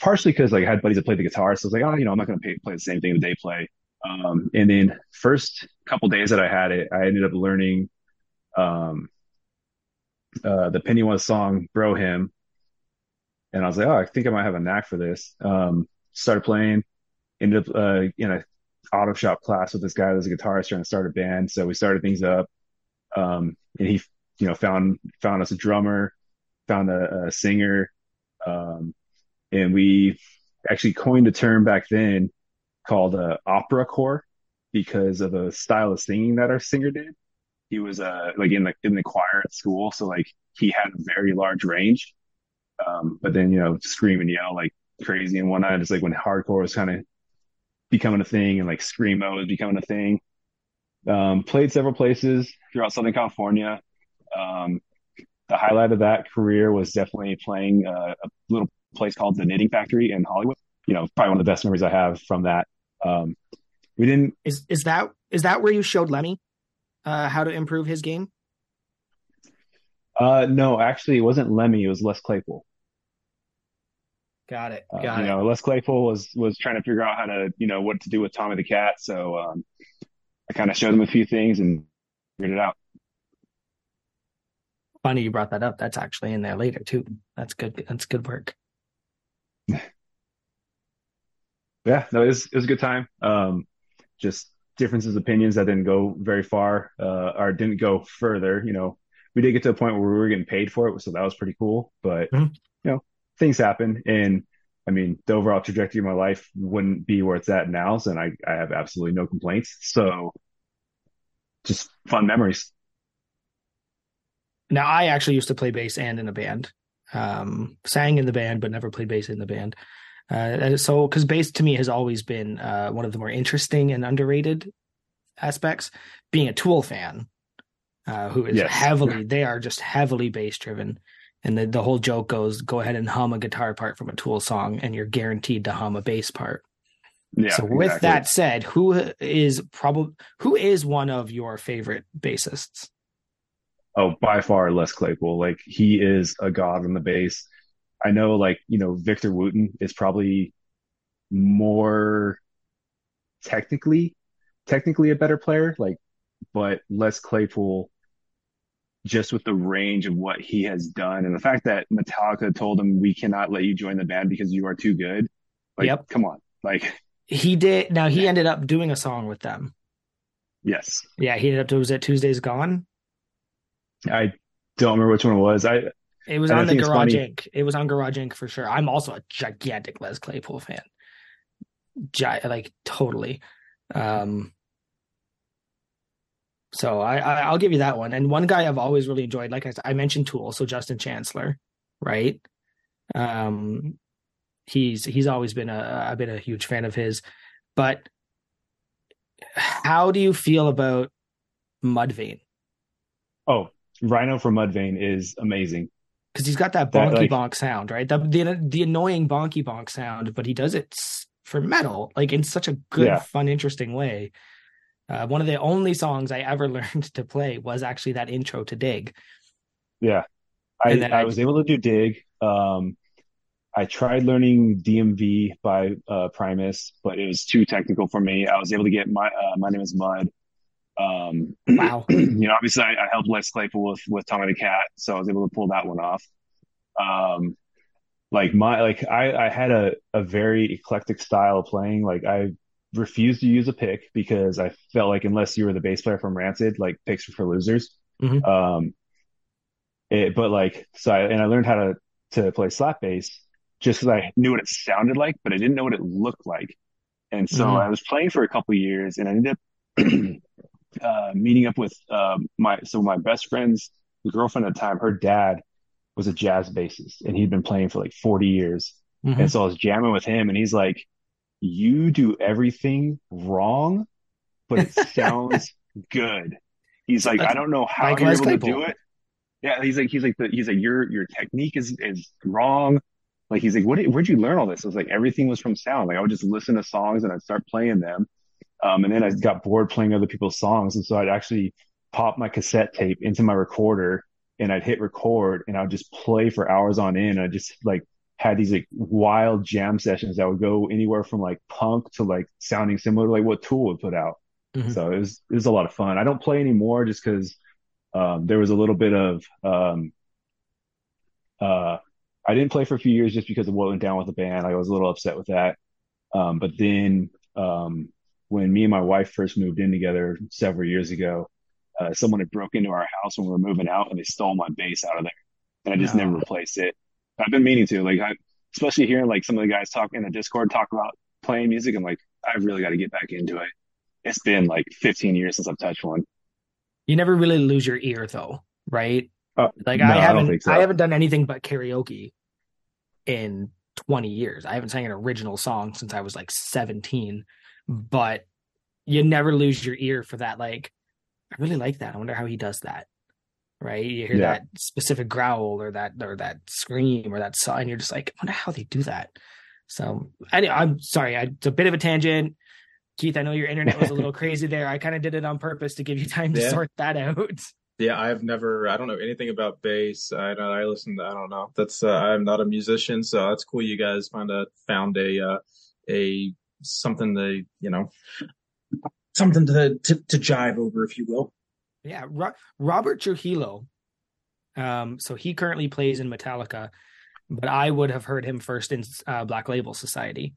partially because like I had buddies that played the guitar, so I was like, oh, you know, I'm not going to play the same thing that they play. Um, and then first couple days that I had it, I ended up learning um, uh, the Pennywise song "Bro Hymn," and I was like, oh, I think I might have a knack for this. Um, started playing, ended up uh, in a auto shop class with this guy that was a guitarist trying to start a band. So we started things up, um, and he, you know, found found us a drummer, found a, a singer, um, and we actually coined a term back then called uh, opera core because of a style of singing that our singer did. He was uh like in the in the choir at school, so like he had a very large range. Um, but then you know scream and yell like crazy and whatnot. It's like when hardcore was kind of becoming a thing and like screamo was becoming a thing. Um, played several places throughout Southern California. Um, the highlight of that career was definitely playing uh, a little place called the Knitting Factory in Hollywood. You know, probably one of the best memories I have from that. Um, we didn't Is is that is that where you showed Lemmy uh, how to improve his game? Uh, no, actually, it wasn't Lemmy. It was Les Claypool. Got it. Uh, you it. know, Les Claypool was was trying to figure out how to, you know, what to do with Tommy the Cat. So um, I kind of showed him a few things and figured it out. Funny you brought that up. That's actually in there later too. That's good. That's good work. Yeah, no, it was it was a good time. Um, just differences of opinions that didn't go very far, uh, or didn't go further. You know, we did get to a point where we were getting paid for it, so that was pretty cool. But Mhm. you know, things happen, and I mean, the overall trajectory of my life wouldn't be where it's at now, so and I I have absolutely no complaints. So, just fun memories. Now I actually used to play bass and in a band. Um, sang in the band, but never played bass in the band. Uh, so because bass to me has always been uh, one of the more interesting and underrated aspects. Being a Tool fan, uh, who is Yes. heavily, they are just heavily bass driven. And the, the whole joke goes, go ahead and hum a guitar part from a Tool song, and you're guaranteed to hum a bass part. Yeah. so with exactly. that said, who is probably who is one of your favorite bassists? Oh, by far Les Claypool. Like he is a god on the bass. I know, like you know, Victor Wooten is probably more technically, technically a better player. Like, but Les Claypool, just with the range of what he has done, and the fact that Metallica told him we cannot let you join the band because you are too good. Like, Yep. come on. Like, He did. Now he ended up doing a song with them. yes, Yeah, he ended up. Was it Tuesdays Gone? I don't remember which one it was. I It was And I on the Garage Inc. It was on Garage Inc. for sure. I'm also a gigantic Les Claypool fan. Gi- like totally. Um, so I, I I'll give you that one. And one guy I've always really enjoyed, like I mentioned, Tool. So Justin Chancellor, right? Um, he's he's always been a I've been a huge fan of his. But how do you feel about Mudvayne? oh, Ryknow from Mudvayne is amazing. Because he's got that That, bonky like- bonk sound, right? The, the the annoying bonky bonk sound, but he does it for metal, like in such a good, Yeah. fun, interesting way. Uh, one of the only songs I ever learned to play was actually that intro to Dig. Yeah. I, I I- was able to do Dig. Um, I tried learning DMV by uh, Primus, but it was too technical for me. I was able to get my uh, my name is Mud. Um, Wow. you know, obviously I, I helped Les Claypool with with Tommy the Cat, so I was able to pull that one off. Um, like my like I I had a a very eclectic style of playing. Like I refused to use a pick because I felt like unless you were the bass player from Rancid, like picks were for losers. Mhm. Um, it, but like so, I, and I learned how to to play slap bass just because I knew what it sounded like, but I didn't know what it looked like. And so Mhm. I was playing for a couple of years, and I ended up uh, meeting up with um, my so my best friend's the girlfriend at the time. Her dad was a jazz bassist, and he'd been playing for like forty years. Mhm. And so I was jamming with him, and he's like, "You do everything wrong, but it sounds good." He's like, "I don't know how like you're able to do it." Yeah, he's like, he's like, the, he's like, your your technique is is wrong. Like he's like, what? did- Where'd you learn all this? I was like, everything was from sound. Like I would just listen to songs and I'd start playing them, um, and then I got bored playing other people's songs, and so I'd actually pop my cassette tape into my recorder and I'd hit record and I'd just play for hours on end. I just like had these like wild jam sessions that would go anywhere from like punk to like sounding similar to like what Tool would put out. Mhm. So it was it was a lot of fun. I don't play anymore just because um, there was a little bit of um, uh, I didn't play for a few years just because of what went down with the band. Like, I was a little upset with that. Um, but then um, when me and my wife first moved in together several years ago, uh, someone had broke into our house when we were moving out and they stole my bass out of there, and I just No. never replaced it. I've been meaning to, like, I, especially hearing like some of the guys talk in the Discord talk about playing music. I'm like, I've really got to get back into it. It's been like 15 years since I've touched one. You never really lose your ear though, right? Uh, Like no, I I haven't think so. I haven't done anything but karaoke in 20 years. I haven't sang an original song since I was like 17, but you never lose your ear for that like I really like that. I wonder how he does that. Right? You hear Yeah. that specific growl or that or that scream or that sigh and you're just like, I wonder how they do that. So anyway, I'm sorry, I, it's a bit of a tangent. Keith, I know your internet was a little crazy there. I kind of did it on purpose to give you time to Yeah. sort that out. Yeah, I've never. I don't know anything about bass. I don't. I listen. To, I don't know. That's. Uh, I'm not a musician, so that's cool. You guys found a found a uh, a something to you know something to, to to jive over, if you will. Yeah, Ro- Robert Trujillo. Um, so he currently plays in Metallica, but I would have heard him first in uh, Black Label Society.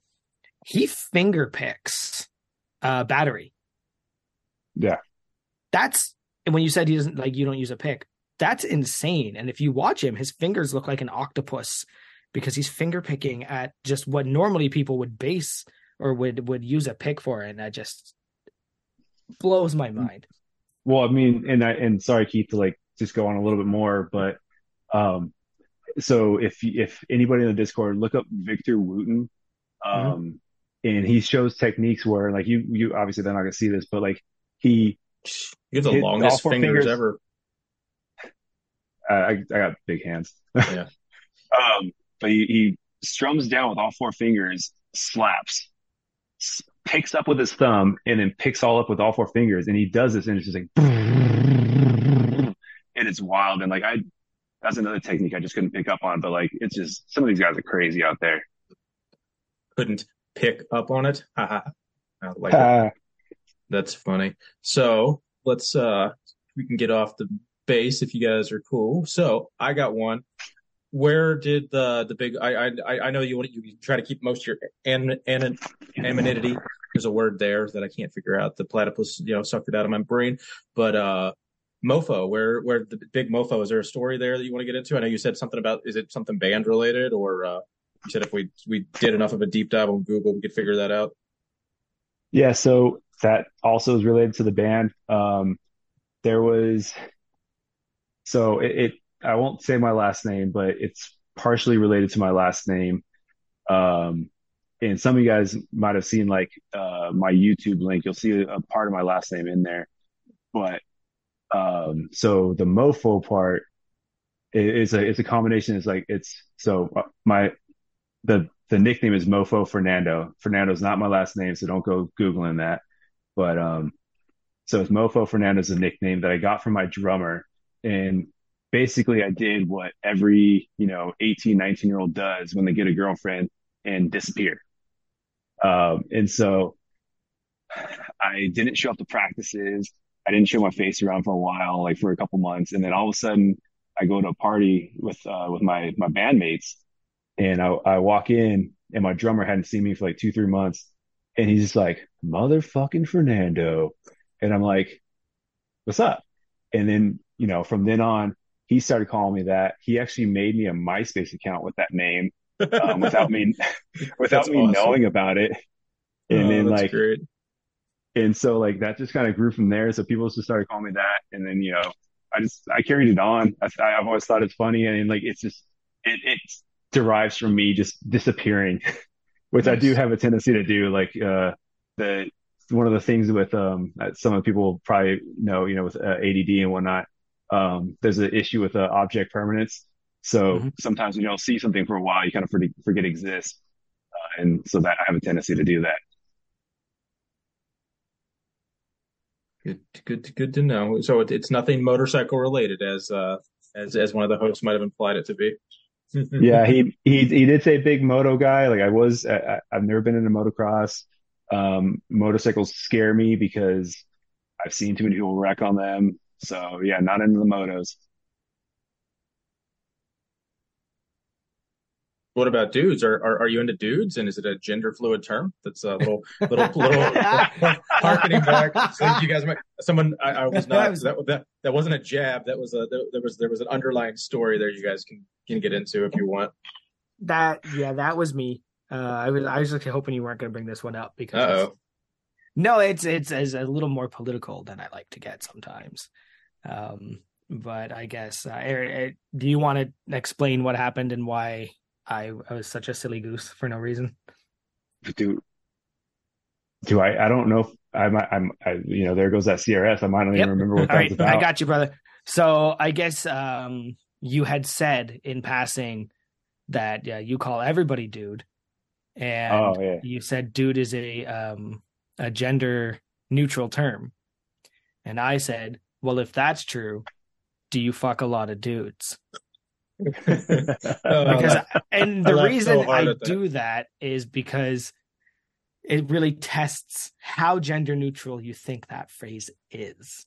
He finger picks uh, battery. Yeah. That's and when you said he doesn't like you don't use a pick. That's insane. And if you watch him, his fingers look like an octopus because he's finger picking at just what normally people would base or would would use a pick for, it, and that just blows my mind. Well, I mean, and I and sorry, Keith, to like just go on a little bit more, but um, so if if anybody in the Discord look up Victor Wooten, um, and he shows techniques where like you you obviously they're not gonna see this, but like he You have the longest fingers, fingers. ever. uh, I I got big hands. Yeah. Um, but he, he strums down with all four fingers, slaps, s- picks up with his thumb, and then picks all up with all four fingers. And he does this, and it's just like, and it's wild. And like I, that's another technique I just couldn't pick up on. But like it's just some of these guys are crazy out there. Couldn't pick up on it. I like Uh, That's funny. So let's uh we can get off the bass if you guys are cool. So I got one. Where did the the big I I I know you want you try to keep most of your an, an, anonymity. There's a word there that I can't figure out. The platypus, you know, sucked it out of my brain. But uh mofo, where where the big mofo, is there a story there that you want to get into? I know you said something about is it something band related or uh you said if we we did enough of a deep dive on Google we could figure that out. Yeah, so that also is related to the band. Um, there was, so it, it, I won't say my last name, but it's partially related to my last name. Um, and some of you guys might have seen like uh, my YouTube link. You'll see a, part of my last name in there. But um, so the mofo part is a it's a combination. It's like it's so uh, my the the nickname is Mofo Fernando. Fernando's not my last name, so don't go googling that. But um, so it's Mofo Fernando's a nickname that I got from my drummer, and basically I did what every you know 18, 19 year old does when they get a girlfriend and disappear. Um, and so I didn't show up to practices. I didn't show my face around for a while, like for a couple months, and then all of a sudden I go to a party with uh, with my my bandmates and I, I walk in and my drummer hadn't seen me for like two, three months. And he's just like, motherfucking Fernando. And I'm like, what's up? And then, you know, from then on, he started calling me that. He actually made me a MySpace account with that name um, without me, without That's me awesome. knowing about it. And Oh, then like, great. and so like that just kind of grew from there. So people just started calling me that. And then, you know, I just, I carried it on. I, I've always thought it's funny. And like, it's just, it, it derives from me just disappearing, which I do have a tendency to do. Like, uh, the, one of the things with, um, some of the people probably know, you know, with uh, ADD and whatnot, um, there's an issue with uh, object permanence. So Mhm. sometimes when you don't see something for a while, you kind of forget, forget it exists. Uh, and so that I have a tendency to do that. Good, good, good to know. So it, it's nothing motorcycle related, as uh, as as one of the hosts might have implied it to be. yeah, he he he did say big moto guy. Like I was, I, I've never been into motocross. Um, motorcycles scare me because I've seen too many people wreck on them. So yeah, not into the motos. What about dudes? Are, are are you into dudes? And is it a gender fluid term? That's a little little little harkening back. So you guys might someone I, I was not that, that that wasn't a jab. That was a there was there was an underlying story there. You guys can can get into if you want. that yeah, that was me. Uh, I was I was actually hoping you weren't going to bring this one up because Uh-oh. no, it's it's it's a little more political than I like to get sometimes. Um, but I guess uh, Eric, eh, do you want to explain what happened and why I, I was such a silly goose for no reason? Do do I? I don't know. If I'm, I'm. I, you know, there goes that CRS. I might not Yep. even remember what All that right, was about. I got you, brother. So I guess um, you had said in passing that yeah, you call everybody dude, and Oh yeah. you said dude is a um, a gender neutral term, and I said, well, if that's true, do you fuck a lot of dudes? Because and the laughed reason so I at that. do that is because it really tests how gender neutral you think that phrase is.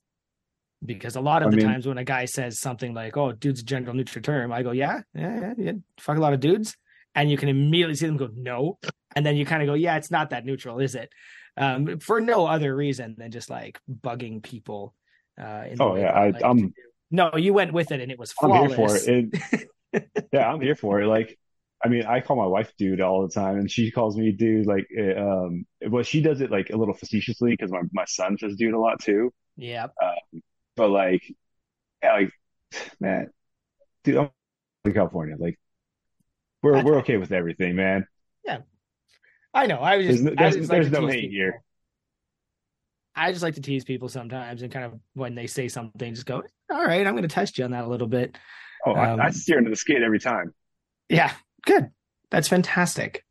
Because a lot of I the mean- times when a guy says something like, "Oh, dude's a gender neutral term," I go, "Yeah, yeah, yeah, yeah, fuck a lot of dudes," and you can immediately see them go, "No," and then you kind of go, "Yeah, it's not that neutral, is it?" Um, for no other reason than just like bugging people. Uh, in the Oh, yeah, I- like to I'm- No, you went with it, and it was flawless. I'm here for it. It- yeah, I'm here for it. Like, I mean, I call my wife dude all the time, and she calls me dude. Like, eh, um, well, she does it like a little facetiously because my my son says dude a lot too. Yeah, But like, yeah, like, man, dude, I'm in California. Like, we're we're okay with everything, man. Yeah. I know. I was just, no, I there's, like there's no hate people. here. I just like to tease people sometimes and kind of when they say something, just go, all right, I'm going to test you on that a little bit. Oh, Um, I, I steer into the skate every time. Yeah, good. That's fantastic.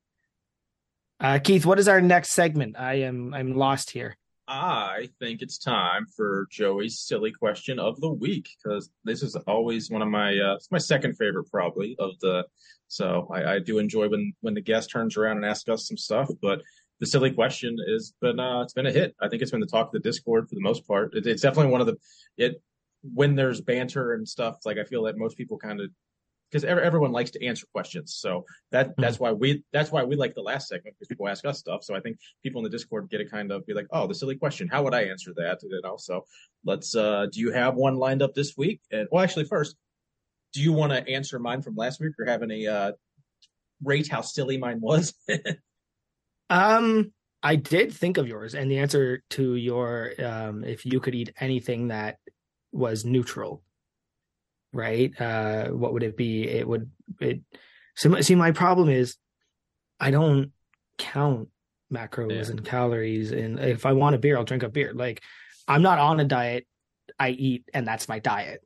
Uh, Keith, what is our next segment? I am I'm lost here. I think it's time for Joey's silly question of the week because this is always one of my uh, it's my second favorite probably of the. So I, I do enjoy when when the guest turns around and asks us some stuff, but the silly question is been uh, it's been a hit. I think it's been the talk of the Discord for the most part. It, it's definitely one of the it when there's banter and stuff. Like I feel that most people kind of because everyone likes to answer questions. So that mm-hmm. that's why we that's why we like the last segment because people ask us stuff. So I think people in the Discord get to kind of be like, oh, the silly question. How would I answer that? You know. So let's. uh Do you have one lined up this week? And well, actually, first, do you want to answer mine from last week or have any uh rate how silly mine was? um. I did think of yours, and the answer to your um, if you could eat anything that was neutral right? Uh, what would it be? It would it. So, see, my problem is, I don't count macros yeah. and calories, and if I want a beer, I'll drink a beer. Like, I'm not on a diet. I eat, and that's my diet,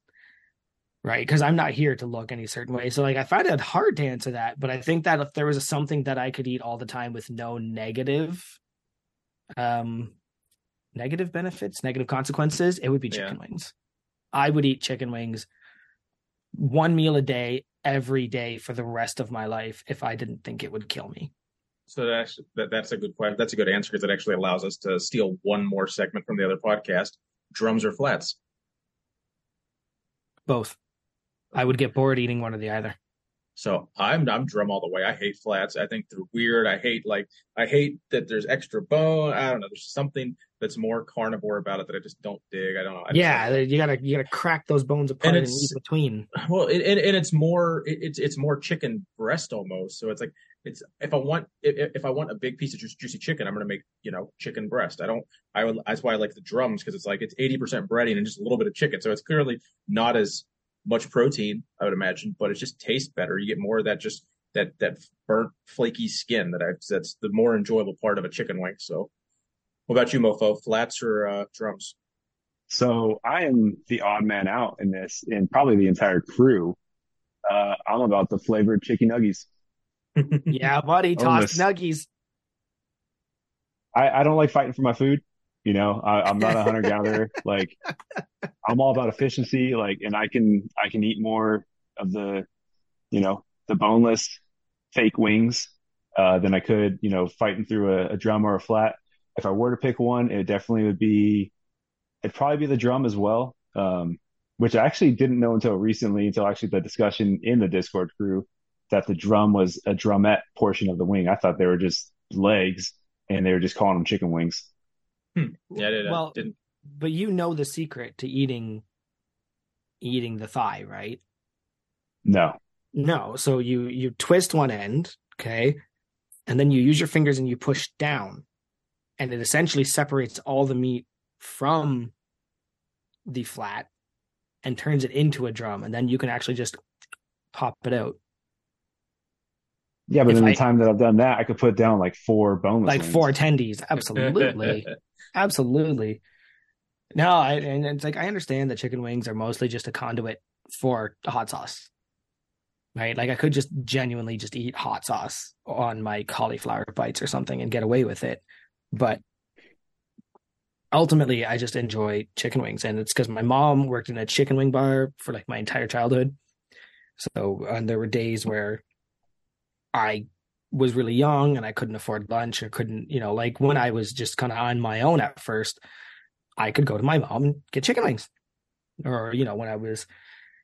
right? Because I'm not here to look any certain way. So, like, I find it hard to answer that. But I think that if there was something that I could eat all the time with no negative, um, negative benefits, negative consequences, it would be chicken yeah. wings. I would eat chicken wings one meal a day every day for the rest of my life if I didn't think it would kill me. So that's that, that's a good question. That's a good answer because it actually allows us to steal one more segment from the other podcast: drums or flats. Both. I would get bored eating one or the either. So I'm I'm drum all the way. I hate flats. I think they're weird. I hate like I hate that there's extra bone. I don't know. There's something that's more carnivore about it that I just don't dig. I don't know. I yeah, you gotta you gotta crack those bones apart and, and eat between. Well, it, and, and it's more it, it's it's more chicken breast almost. So it's like it's if I want if, if I want a big piece of juicy, juicy chicken, I'm gonna make you know chicken breast. I don't. I would, that's why I like the drums because it's like it's 80 percent breading and just a little bit of chicken. So it's clearly not as much protein, I would imagine, but it just tastes better. You get more of that just that that burnt flaky skin that I that's the more enjoyable part of a chicken wing. So, what about you, Mofo? Flats or uh, drums? So I am the odd man out in this, and probably the entire crew. Uh, I'm about the flavored chicken nuggies. yeah, buddy, toss nuggies. I, I don't like fighting for my food. You know, I, am not a hunter gatherer. like, I'm all about efficiency. Like, and I can I can eat more of the, you know, the boneless fake wings uh, than I could, you know, fighting through a, a drum or a flat. If I were to pick one, it definitely would be, it'd probably be the drum as well. Um, which I actually didn't know until recently, until actually the discussion in the Discord crew that the drum was a drumette portion of the wing. I thought they were just legs and they were just calling them chicken wings. Hmm. Yeah, I did, well, didn't. But you know the secret to eating eating the thigh, right? No. No. So you you twist one end, okay, and then you use your fingers and you push down, and it essentially separates all the meat from the flat and turns it into a drum, and then you can actually just pop it out. Yeah, but if in the time that I've done that, I could put down like four boneless, like wings. four tendies. Absolutely, absolutely. No, I, and it's like I understand that chicken wings are mostly just a conduit for hot sauce, right? Like I could just genuinely just eat hot sauce on my cauliflower bites or something and get away with it, but ultimately I just enjoy chicken wings, and it's because my mom worked in a chicken wing bar for like my entire childhood. So, and there were days where I was really young and I couldn't afford lunch or couldn't, you know, like when I was just kind of on my own at first, I could go to my mom and get chicken wings. Or, you know, when I was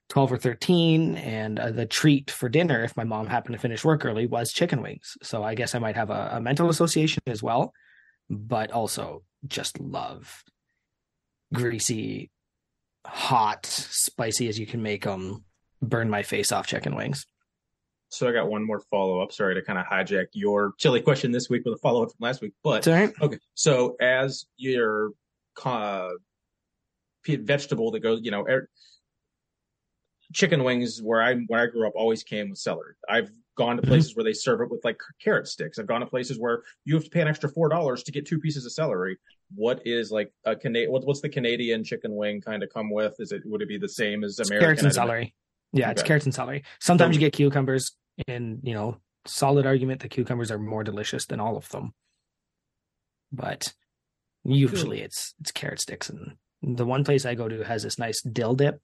12 or 13 and uh, the treat for dinner if my mom happened to finish work early was chicken wings. So I guess I might have a, a mental association as well, but also just love greasy, hot, spicy as you can make them, burn my face off chicken wings. So I got one more follow up. Sorry to kind of hijack your chili question this week with a follow up from last week, but okay. So as your uh, vegetable that goes, you know, er, chicken wings where I when I grew up always came with celery. I've gone to mm-hmm. places mm-hmm. where they serve it with like carrot sticks. I've gone to places where you have to pay an extra four dollars to get two pieces of celery. What is like a Canadian? What, what's the Canadian chicken wing kind of come with? Is it would it be the same as American? Carrots and celery. Yeah, okay. it's carrots and celery. Sometimes you get cucumbers and you know solid argument that cucumbers are more delicious than all of them but Usually it's it's carrot sticks and the one place I go to has this nice dill dip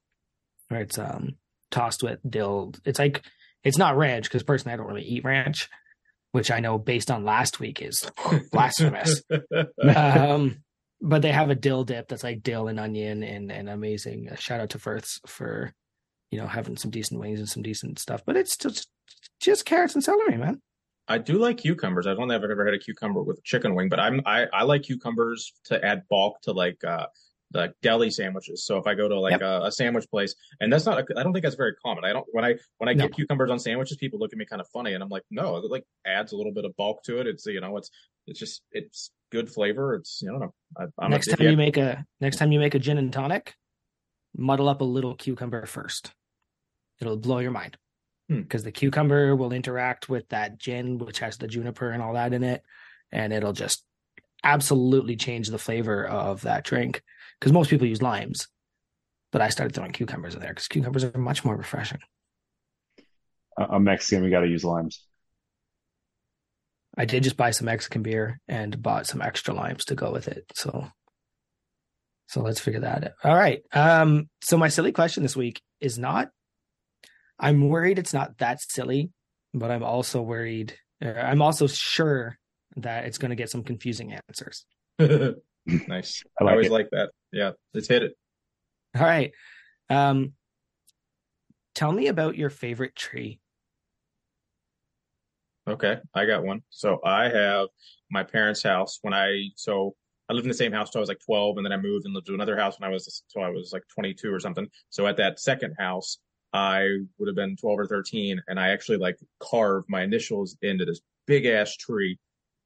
where it's um tossed with dill. It's like it's not ranch because personally I don't really eat ranch, which I know based on last week is blasphemous. um, but they have a dill dip that's like dill and onion and and amazing. Shout out to Firths for you know having some decent wings and some decent stuff. But it's just just carrots and celery, man. I do like cucumbers. I don't think I've ever had a cucumber with a chicken wing, but I'm I, I like cucumbers to add bulk to like uh like deli sandwiches. So if I go to like yep. a, a, sandwich place, and that's not, I don't think that's very common. I don't when I when I no. get cucumbers on sandwiches, people look at me kind of funny, and I'm like, no, it like adds a little bit of bulk to it. It's you know, it's it's just it's good flavor. It's you know, I, I'm next time you make a next time you make a gin and tonic, muddle up a little cucumber first. It'll blow your mind because hmm. the cucumber will interact with that gin, which has the juniper and all that in it, and it'll just absolutely change the flavor of that drink because most people use limes, but I started throwing cucumbers in there because cucumbers are much more refreshing. I'm Mexican. We got to use limes. I did just buy some Mexican beer and bought some extra limes to go with it. So, so let's figure that out. All right. Um. So my silly question this week is not. I'm worried it's not that silly, but I'm also worried. I'm also sure that it's going to get some confusing answers. nice. I, like I always it. like that. Yeah, let's hit it. All right. Um, tell me about your favorite tree. Okay, I got one. So I have my parents' house when I so I lived in the same house till I was like 12, and then I moved and lived to another house when I was so I was like 22 or something. So at that second house, I would have been 12 or 13, and I actually like carved my initials into this big ass tree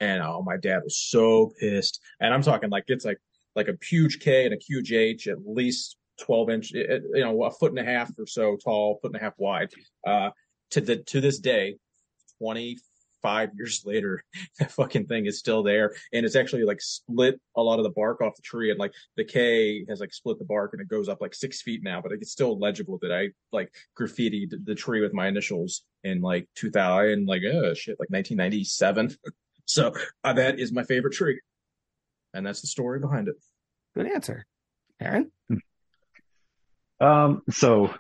and oh, my dad was so pissed. And I'm talking like it's like like a huge K and a huge H, at least 12 inch, you know, a foot and a half or so tall, foot and a half wide. Uh, to the to this day, 25 years later, that fucking thing is still there, and it's actually like split a lot of the bark off the tree, and like the K has like split the bark, and it goes up like six feet now, but it's still legible that I like graffitied the tree with my initials in like 2000, like oh shit, like 1997. So uh, that is my favorite tree. And that's the story behind it. Good answer. Aaron? Um, so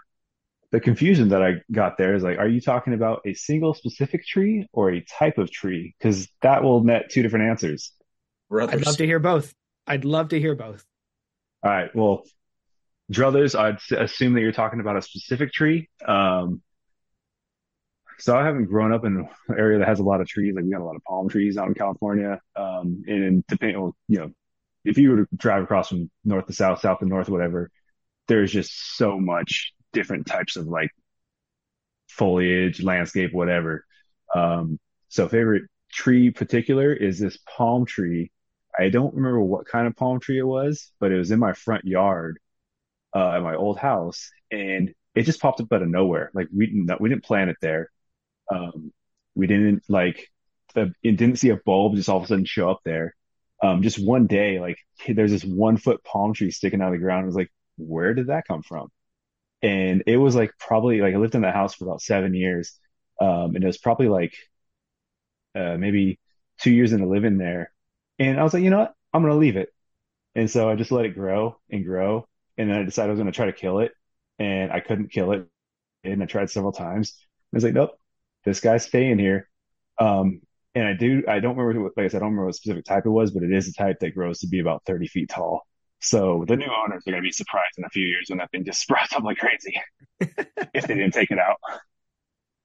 the confusion that I got there is like, are you talking about a single specific tree or a type of tree? Because that will net two different answers. Brothers. I'd love to hear both. I'd love to hear both. All right. Well, druthers, I'd assume that you're talking about a specific tree. Um, so I haven't grown up in an area that has a lot of trees. Like we got a lot of palm trees out in California. Um, and depending, you know, if you were to drive across from north to south, south to north, whatever, there's just so much different types of like foliage, landscape, whatever. Um, so favorite tree particular is this palm tree. I don't remember what kind of palm tree it was, but it was in my front yard, uh, at my old house and it just popped up out of nowhere. Like we didn't, we didn't plant it there. Um, we didn't like the, it didn't see a bulb just all of a sudden show up there. Um, just one day, like there's this one foot palm tree sticking out of the ground. I was like, where did that come from? And it was like probably like I lived in that house for about seven years. Um, and it was probably like, uh, maybe two years into living there. And I was like, you know what? I'm to leave it. And so I just let it grow and grow. And then I decided I was to try to kill it and I couldn't kill it. And I tried several times. I was like, nope, this guy's staying here. Um, and I do, I don't remember what, like I said, I don't remember what specific type it was, but it is a type that grows to be about 30 feet tall. So the new owners are going to be surprised in a few years when that thing just sprouts up like crazy if they didn't take it out.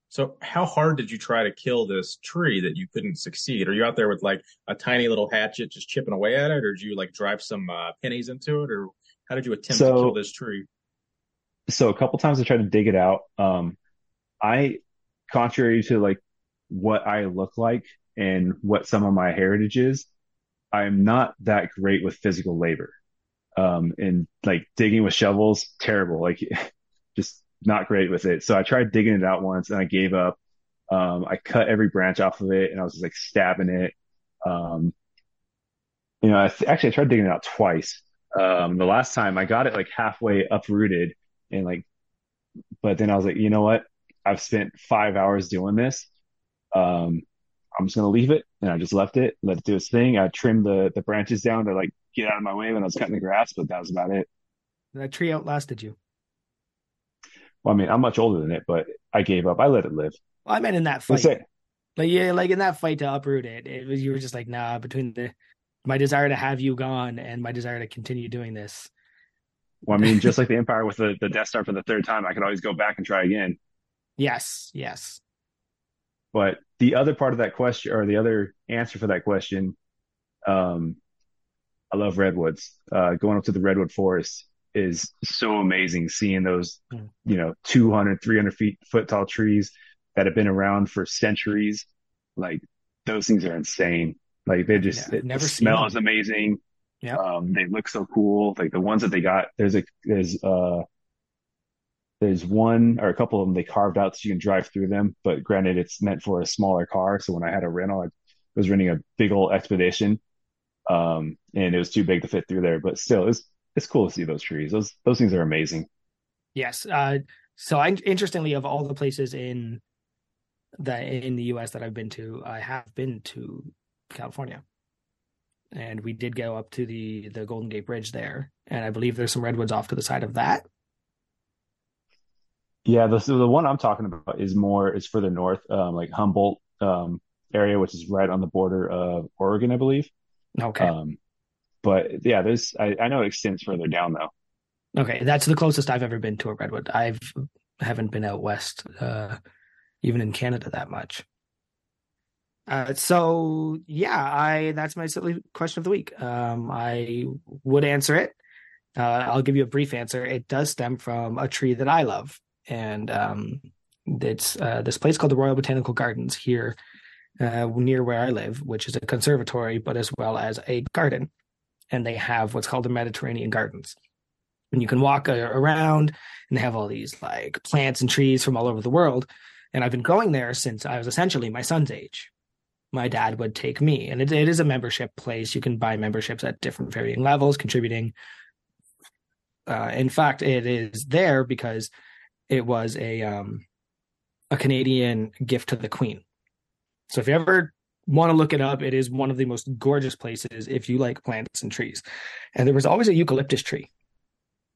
So how hard did you try to kill this tree that you couldn't succeed? Are you out there with like a tiny little hatchet just chipping away at it, or did you like drive some uh, pennies into it, or how did you attempt so, to kill this tree? So a couple times I tried to dig it out. Um, I contrary to like what I look like and what some of my heritage is, I'm not that great with physical labor. Um, and like digging with shovels, terrible, like just not great with it. So I tried digging it out once and I gave up. Um, I cut every branch off of it and I was just like stabbing it. Um, you know, I th- actually I tried digging it out twice. Um, the last time I got it like halfway uprooted and like, but then I was like, you know what? I've spent five hours doing this. Um, I'm just gonna leave it, and I just left it, let it do its thing. I trimmed the the branches down to like get out of my way when I was cutting the grass, but that was about it. That tree outlasted you. Well, I mean, I'm much older than it, but I gave up. I let it live. Well, I meant in that fight. Like yeah, like in that fight to uproot it, it was you were just like, nah, between the my desire to have you gone and my desire to continue doing this. Well, I mean, just like the Empire with the, the Death Star for the third time, I could always go back and try again. Yes, yes. But the other part of that question, or the other answer for that question, um, I love redwoods. Uh, going up to the redwood forest is so amazing. Seeing those, mm. you know, 200, 300 feet foot tall trees that have been around for centuries. Like those things are insane. Like they just, yeah, it, never the smell is amazing. Yeah. Um, they look so cool. Like the ones that they got, there's a, there's, uh, there's one or a couple of them they carved out so you can drive through them. But granted, it's meant for a smaller car. So when I had a rental, I was renting a big old expedition. Um, and it was too big to fit through there, but still it's, it's cool to see those trees. Those, those things are amazing. Yes. Uh, so I, interestingly, of all the places in that in the US that I've been to, I have been to California. And we did go up to the the Golden Gate Bridge there, and I believe there's some redwoods off to the side of that. Yeah, the the one I'm talking about is more is further north, um, like Humboldt um, area, which is right on the border of Oregon, I believe. Okay. Um, but yeah, there's I, I know it extends further down though. Okay, that's the closest I've ever been to a redwood. I've haven't been out west, uh, even in Canada, that much. Uh, so yeah, I that's my silly question of the week. Um, I would answer it. Uh, I'll give you a brief answer. It does stem from a tree that I love, and um, it's uh, this place called the Royal Botanical Gardens here uh, near where I live, which is a conservatory, but as well as a garden. And they have what's called the Mediterranean Gardens. And you can walk uh, around, and they have all these like plants and trees from all over the world. And I've been going there since I was essentially my son's age my dad would take me. And it, it is a membership place. You can buy memberships at different varying levels, contributing. Uh, in fact, it is there because it was a um, a Canadian gift to the Queen. So if you ever want to look it up, it is one of the most gorgeous places if you like plants and trees. And there was always a eucalyptus tree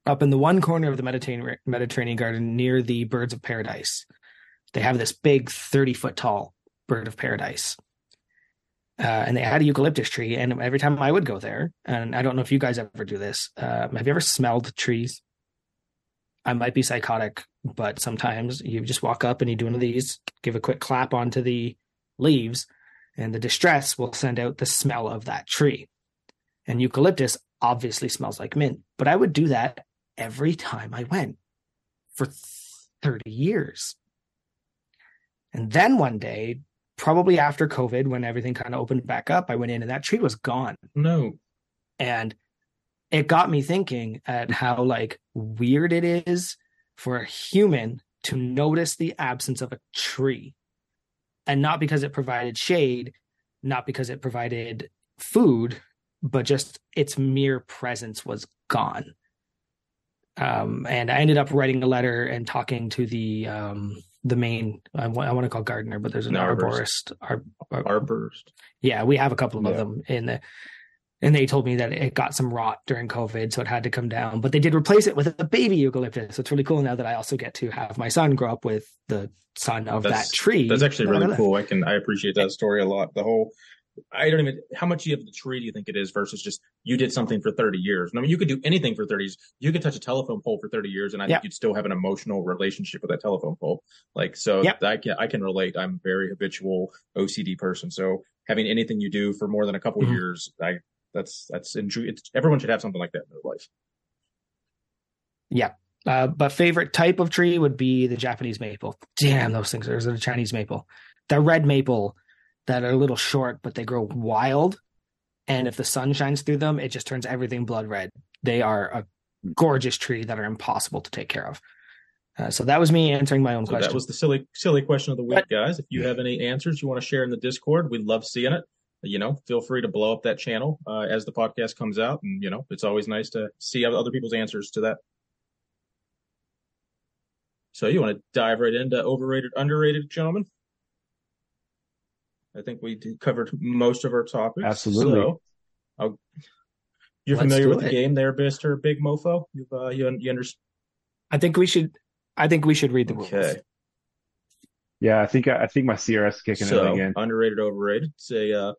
up in the one corner of the Mediterranean Mediterranean garden near the birds of paradise. They have this big 30 foot tall bird of paradise uh, and they had a eucalyptus tree. And every time I would go there, and I don't know if you guys ever do this, uh, have you ever smelled trees? I might be psychotic, but sometimes you just walk up and you do one of these, give a quick clap onto the leaves, and the distress will send out the smell of that tree. And eucalyptus obviously smells like mint, but I would do that every time I went for 30 years. And then one day, probably after COVID, when everything kind of opened back up, I went in and that tree was gone. No. And it got me thinking at how like weird it is for a human to notice the absence of a tree. And not because it provided shade, not because it provided food, but just its mere presence was gone. Um, and I ended up writing a letter and talking to the um, the main I, w- I want to call gardener, but there's an, an arborist. Ar- ar- arborist. Yeah, we have a couple of yeah. them in the and they told me that it got some rot during COVID, so it had to come down. But they did replace it with a baby eucalyptus. So it's really cool now that I also get to have my son grow up with the son of that's, that tree. That's actually really cool. I can I appreciate that story a lot. The whole I don't even how much of the tree do you think it is versus just you did something for 30 years. I mean, you could do anything for 30 years. You could touch a telephone pole for 30 years, and I think you'd still have an emotional relationship with that telephone pole. Like so, yep. I can I can relate. I'm a very habitual OCD person, so having anything you do for more than a couple mm-hmm. years, I that's that's it's, everyone should have something like that in their life. Yeah. Uh, but favorite type of tree would be the Japanese maple. Damn, those things. There's a Chinese maple. The red maple that are a little short, but they grow wild. And if the sun shines through them, it just turns everything blood red. They are a gorgeous tree that are impossible to take care of. Uh, so that was me answering my own so question. That was the silly, silly question of the week, guys. If you have any answers you want to share in the Discord, we'd love seeing it. You know, feel free to blow up that channel uh, as the podcast comes out, and you know, it's always nice to see other people's answers to that. So, you want to dive right into overrated, underrated, gentlemen? I think we covered most of our topics. Absolutely. So You're Let's familiar with it. the game there, Mister Big Mofo? You've uh, you you understand? I think we should. I think we should read the rules. Yeah, I think I think my CRS is kicking So in again. underrated, overrated. It's a uh,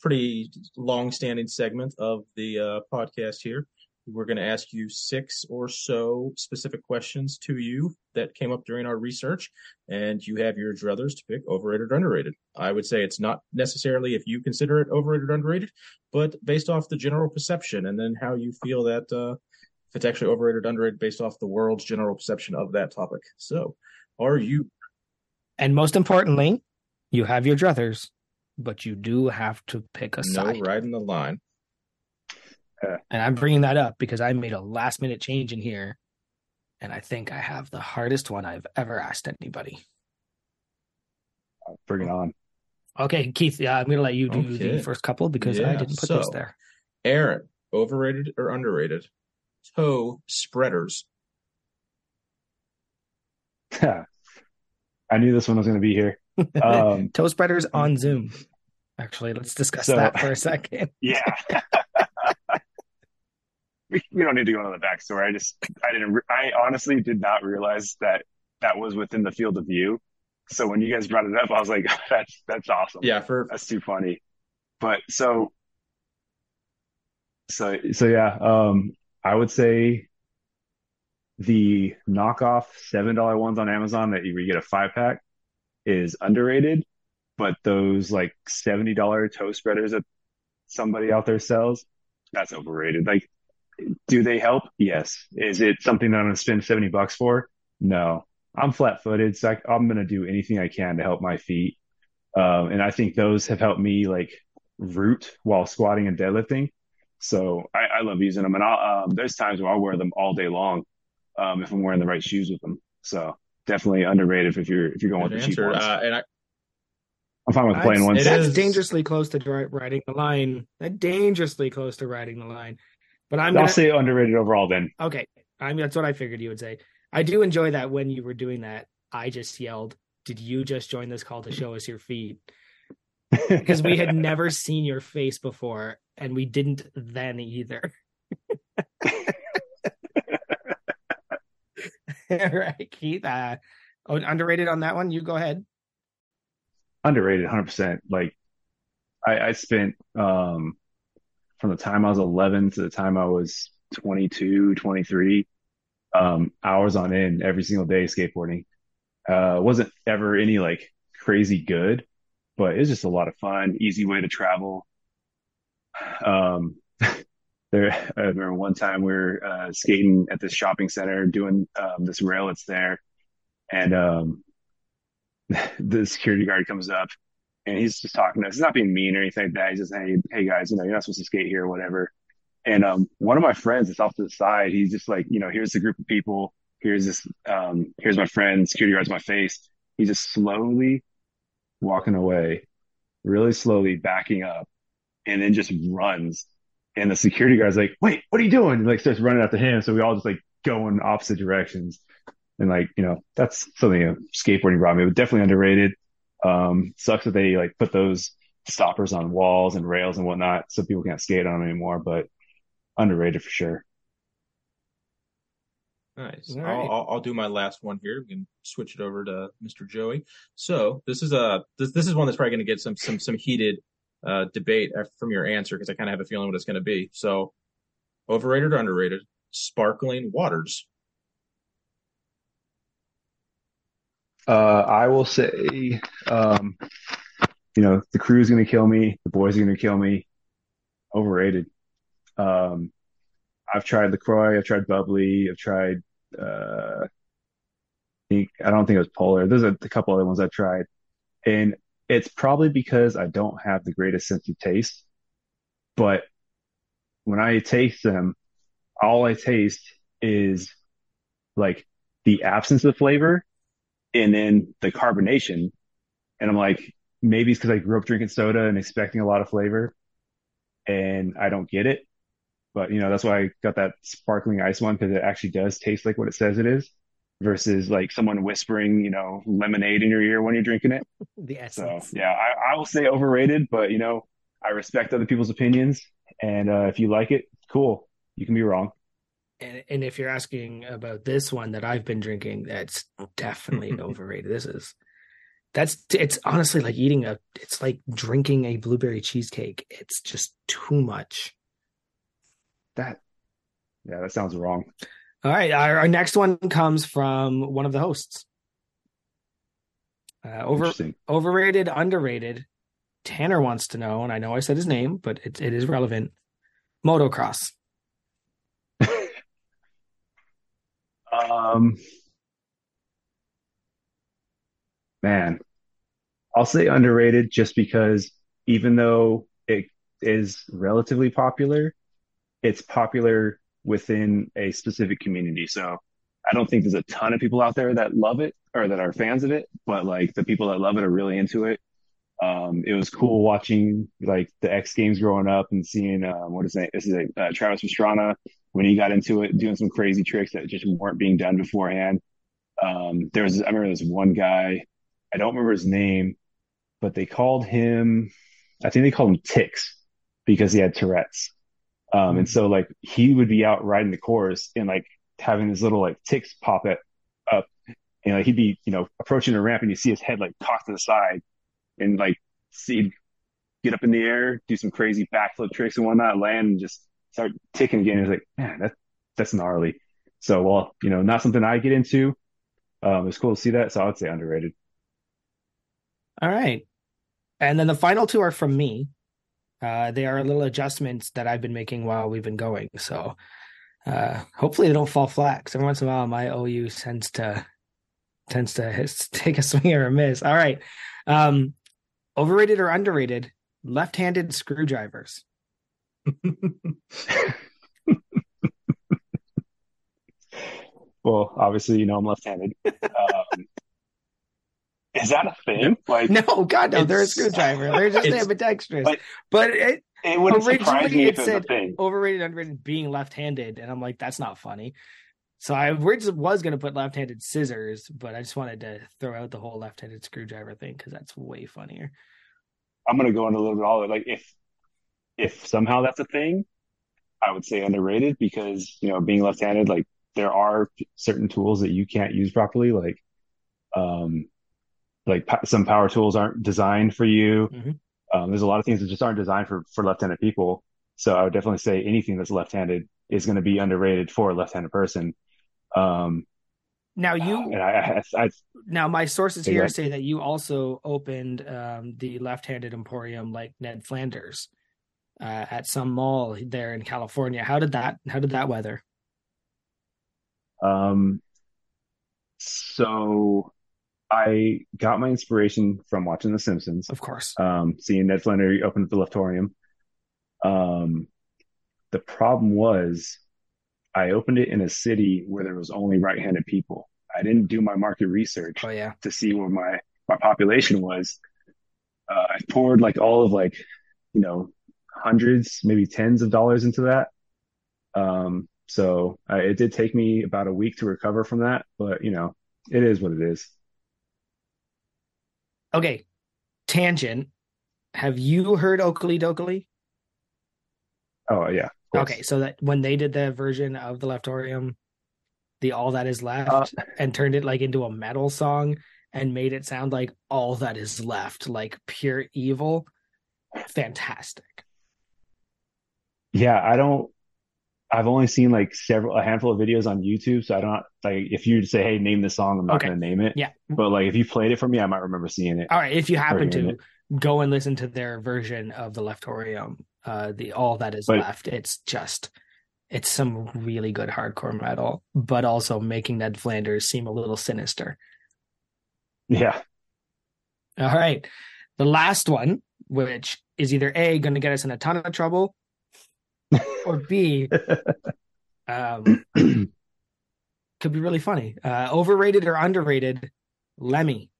pretty long-standing segment of the uh, podcast here. We're going to ask you six or so specific questions to you that came up during our research, and you have your druthers to pick overrated or underrated. I would say it's not necessarily if you consider it overrated or underrated, but based off the general perception, and then how you feel that uh, if it's actually overrated or underrated based off the world's general perception of that topic. So, are you And most importantly, you have your druthers, but you do have to pick a no side. in the line? And I'm bringing that up because I made a last minute change in here. And I think I have the hardest one I've ever asked anybody. Bring it on. Okay, Keith, yeah, I'm going to let you do Okay. the first couple because Yeah, I didn't put so- this there. Aaron, overrated or underrated? Toe spreaders. I knew this one was going to be here. Um, Toe spreaders on Zoom. Actually, let's discuss So- that for a second. yeah. we, we don't need to go into the backstory. I just, I didn't, re- I honestly did not realize that that was within the field of view. So when you guys brought it up, I was like, that's, that's awesome. Yeah, for That's too funny. But so, so, so yeah, um, I would say the knockoff $7 ones on Amazon that you, you get a five pack is underrated, but those like $70 toe spreaders that somebody out there sells, that's overrated. Like, do they help? Yes. Is it something that I'm going to spend 70 bucks for? No. I'm flat footed, so I, I'm going to do anything I can to help my feet. Um, and I think those have helped me like root while squatting and deadlifting. So I, I love using them. And I'll, um, there's times where I'll wear them all day long um, if I'm wearing the right shoes with them. So definitely underrated if you're if you're going good with the cheap answer. ones. Uh, and I, I'm fine with the plain That's- ones. It That's is- dangerously close to dri- riding the line. That dangerously close to riding the line. But I'm I'll gonna say underrated overall then. okay. I mean, that's what I figured you would say. I do enjoy that when you were doing that. I just yelled, "Did you just join this call to show us your feet?" Because we had never seen your face before, and we didn't then either. All right, Keith. Uh, oh, underrated on that one. You go ahead. Underrated 100% like I, I spent um from the time i was 11 to the time i was 22 23 um hours on end every single day skateboarding. Uh wasn't ever any like crazy good but it's just a lot of fun easy way to travel. Um there i remember one time we were uh skating at this shopping center doing um this rail that's there and um the security guard comes up and he's just talking to us. He's not being mean or anything like that. He's just, hey, hey guys, you know, you're not supposed to skate here or whatever. And um, one of my friends is off to the side. He's just like, you know, here's the group of people. Here's this. Um, here's my friend. Security guard's my face. He's just slowly walking away, really slowly backing up, and then just runs. And the security guard's like, wait, what are you doing? And like starts running after him. So we all just like go in opposite directions. And like, you know, that's something you know, skateboarding brought me, but definitely underrated. Um, sucks that they like put those stoppers on walls and rails and whatnot, so people can't skate on them anymore. But underrated for sure. Nice. All I'll. I'll, I'll do my last one here. We can switch it over to Mr. Joey. So this is a this this is one that's probably going to get some some some heated uh, debate from your answer because I kind of have a feeling what it's going to be. So overrated or underrated? Sparkling waters. Uh, I will say, um, you know, the crew's going to kill me. The boys are going to kill me. Overrated. Um, I've tried LaCroix. I've tried Bubbly. I've tried, uh, I think, I don't think it was Polar. There's a, a couple other ones I've tried. And it's probably because I don't have the greatest sense of taste. But when I taste them, all I taste is like the absence of flavor and then the carbonation. And I'm like, maybe it's because I grew up drinking soda and expecting a lot of flavor and I don't get it. But you know, that's why I got that sparkling ice one because it actually does taste like what it says it is versus like someone whispering, you know, lemonade in your ear when you're drinking it. The So essence. yeah, I, I will say overrated, but you know, I respect other people's opinions. And uh, if you like it, cool. You can be wrong. And, and if you're asking about this one that I've been drinking, that's definitely overrated. This is that's it's honestly like eating a it's like drinking a blueberry cheesecake. It's just too much. That yeah, that sounds wrong. All right, our, our next one comes from one of the hosts. Uh, over overrated, underrated. Tanner wants to know, and I know I said his name, but it, it is relevant. Motocross. Um, man, I'll say underrated just because even though it is relatively popular, it's popular within a specific community. So I don't think there's a ton of people out there that love it or that are fans of it, but like the people that love it are really into it. Um, it was cool watching like the X Games growing up and seeing um, what is it? This is a, uh, Travis Pastrana when he got into it, doing some crazy tricks that just weren't being done beforehand. Um, there was I remember this one guy, I don't remember his name, but they called him, I think they called him Ticks because he had Tourette's. Um, and so like he would be out riding the course and like having his little like ticks pop it up, and like he'd be you know approaching a ramp and you see his head like cocked to the side, and like see get up in the air, do some crazy backflip tricks and whatnot, land and just start ticking again. It's like man, that that's gnarly. So well, you know, not something I get into. Um, it's cool to see that. So I would say underrated. All right. And then the final two are from me. Uh, they are little adjustments that I've been making while we've been going. So uh, hopefully they don't fall flat. Because every once in a while, my OU tends to tends to take a swing or a miss. All right. Um, overrated or underrated? Left-handed screwdrivers. Well, obviously, you know I'm left-handed. Um, is that a thing? Like, No, God, no, they're a screwdriver. They're just ambidextrous. but- But it, it wouldn't surprise Originally, me it if it said- overrated, underrated, being left-handed, and I'm like, that's not funny. So I originally was going to put left-handed scissors, but I just wanted to throw out the whole left-handed screwdriver thing because that's way funnier. I'm gonna go into a little bit all like if if somehow that's a thing, I would say underrated because you know being left-handed, like there are certain tools that you can't use properly, like um like some power tools aren't designed for you. Mhm. Um, there's a lot of things that just aren't designed for for left-handed people. So I would definitely say anything that's left-handed is going to be underrated for a left-handed person. Um, Now you, and I, I, I now my sources here say that you also opened um, the left-handed emporium like Ned Flanders uh, at some mall there in California. How did that? How did that weather? Um, so I got my inspiration from watching The Simpsons, Of course. um, seeing Ned Flanders open the Leftorium. Um, the problem was I opened it in a city where there was only right-handed people. I didn't do my market research Oh yeah. to see where my my population was. Uh, I poured like all of like, you know, hundreds, maybe tens of dollars into that. Um, so uh, it did take me about a week to recover from that, but you know, it is what it is. Okay. Tangent. Have you heard Okilly Dokilly? Oh yeah. Okay, so that when they did the version of the Leftorium, the All That Is Left, Uh, and turned it like into a metal song and made it sound like all that is left, like pure evil. Fantastic. Yeah, I don't. I've only seen like several, a handful of videos on YouTube, so I don't like. If you say, "Hey, name the song," I'm not Okay. going to name it. Yeah. But like, if you played it for me, I might remember seeing it. All right, if you happen to it. go and listen to their version of the Leftorium, uh, the All That Is But- Left, it's just it's some really good hardcore metal, but also making Ned Flanders seem a little sinister. Yeah. All right. The last one, which is either A, going to get us in a ton of trouble, or B, um, could be really funny. Uh, overrated or underrated, Lemmy.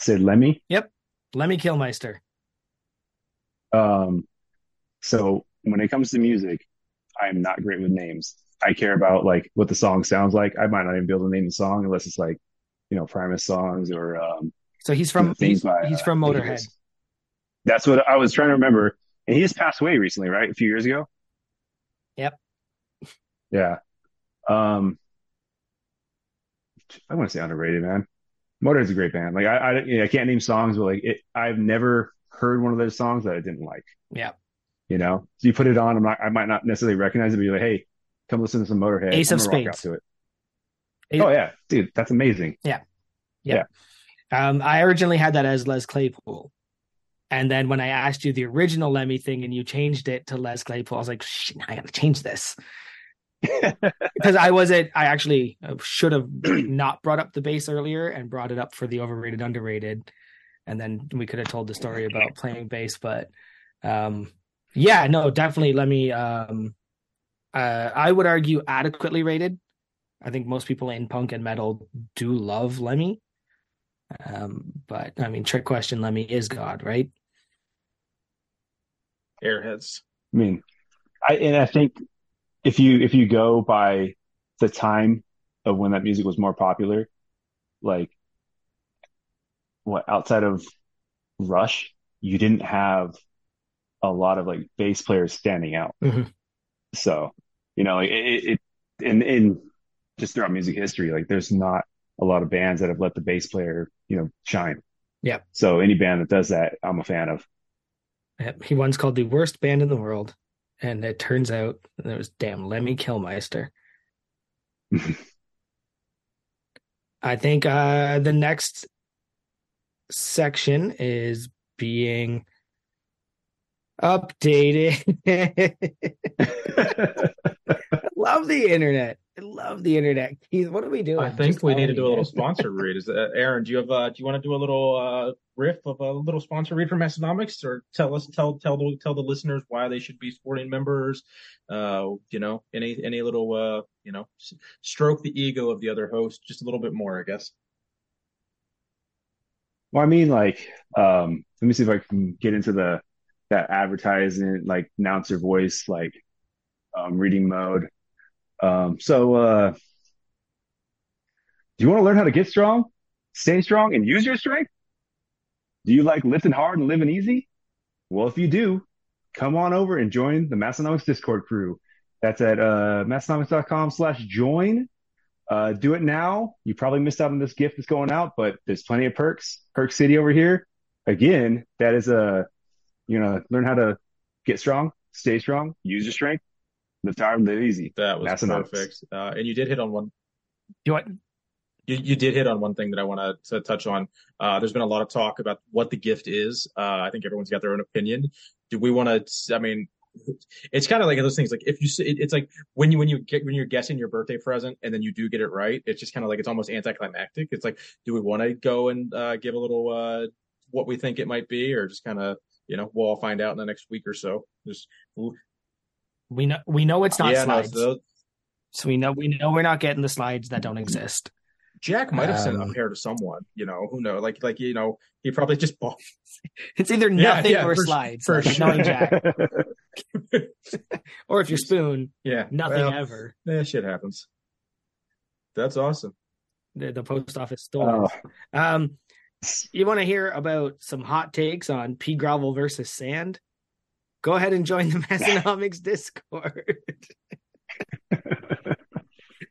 Said Lemmy. Yep, Lemmy Kilmister. Um, so when it comes to music, I am not great with names. I care about like what the song sounds like. I might not even be able to name the song unless it's like, you know, Primus songs or um So he's from he's, by, he's uh, from I think it Motorhead. That's what I was trying to remember. And he just passed away recently, right? A few years ago. Yep. Yeah. Um, I want to say underrated, man. Motorhead's a great band. Like I, I, you know, I can't name songs, but like it, I've never heard one of those songs that I didn't like. Yeah. You know, so you put it on, I'm not, I might not necessarily recognize it, but you're like, hey, come listen to some Motorhead. Ace I'm of gonna rock out Spades. to it. Ace- Oh yeah, dude, that's amazing. Yeah. Yeah. yeah. Um, I originally had that as Les Claypool. And then when I asked you the original Lemmy thing and you changed it to Les Claypool, I was like, shit, I gotta change this. because I wasn't, I actually uh, should have not brought up the bass earlier and brought it up for the overrated, underrated. And then we could have told the story about playing bass. But um, yeah, no, definitely Lemmy, um, uh, I would argue adequately rated. I think most people in punk and metal do love Lemmy. Um, but I mean, trick question, Lemmy is God, right? Airheads. I mean, I and I think if you if you go by the time of when that music was more popular, like what outside of Rush, you didn't have a lot of like bass players standing out. Mhm. So, you know, it, it, it in in just throughout music history, like there's not a lot of bands that have let the bass player, you know, shine. Yeah. So any band that does that, I'm a fan of. He once called the worst band in the world, and it turns out it was damn Lemmy Kilmister. I think uh, the next section is being updated. I love the internet. I love the internet. Keith, what are we doing? I think Just we need to do a little man. sponsor read. Is that, Aaron? Do you have uh, do you want to do a little uh, riff of a little sponsor read from Massenomics, or tell us tell tell the tell the listeners why they should be supporting members? Uh, you know, any any little uh, you know, stroke the ego of the other host just a little bit more, I guess. Well, I mean, like, um, let me see if I can get into the that advertising, like announcer voice, like um, reading mode. Um, so, uh, do you want to learn how to get strong, stay strong, and use your strength? Do you like lifting hard and living easy? Well, if you do, come on over and join the Massenomics Discord crew. That's at uh, massenomics.com slash join. Uh, do it now. You probably missed out on this gift that's going out, but there's plenty of perks. Perk City over here. Again, that is a, you know, learn how to get strong, stay strong, use your strength, live time live easy. That was Massenomics. perfect. Uh, and you did hit on one You want You, you did hit on one thing that I want to touch on. Uh, there's been a lot of talk about what the gift is. Uh, I think everyone's got their own opinion. Do we want to? I mean, it's kind of like those things. Like if you, s- it, it's like when you when you get when you're guessing your birthday present and then you do get it right. It's just kind of like it's almost anticlimactic. It's like, do we want to go and uh, give a little uh, what we think it might be, or just kind of you know we'll all find out in the next week or so. Just we know we know it's not yeah, no, slides. so so we know we know we're not getting the slides that don't exist. Jack might have sent a Um, pair to someone. You know, who knows? Like like you know, he probably just bought. It's either nothing yeah, or for- slides. for like sure. knowing Jack. Or if you're spoon, Yeah, nothing well, ever. Yeah, shit happens. That's awesome. The, the post office stores. Oh, Um, you want to hear about some hot takes on pea gravel versus sand? Go ahead and join the Massenomics Discord.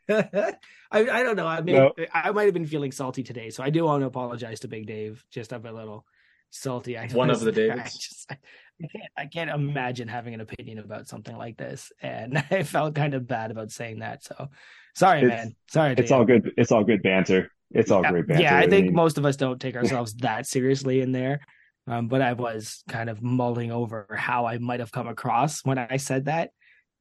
I, I don't know. I mean, No. I might have been feeling salty today, so I do want to apologize to Big Dave. Just a little salty. I One of the I just I, I can't I can't imagine having an opinion about something like this, and I felt kind of bad about saying that. So sorry, It's- man. Sorry. it's you. all good. It's all good banter. It's all Yeah, great banter. Yeah, I think mean, most of us don't take ourselves that seriously in there. Um, but I was kind of mulling over how I might have come across when I said that.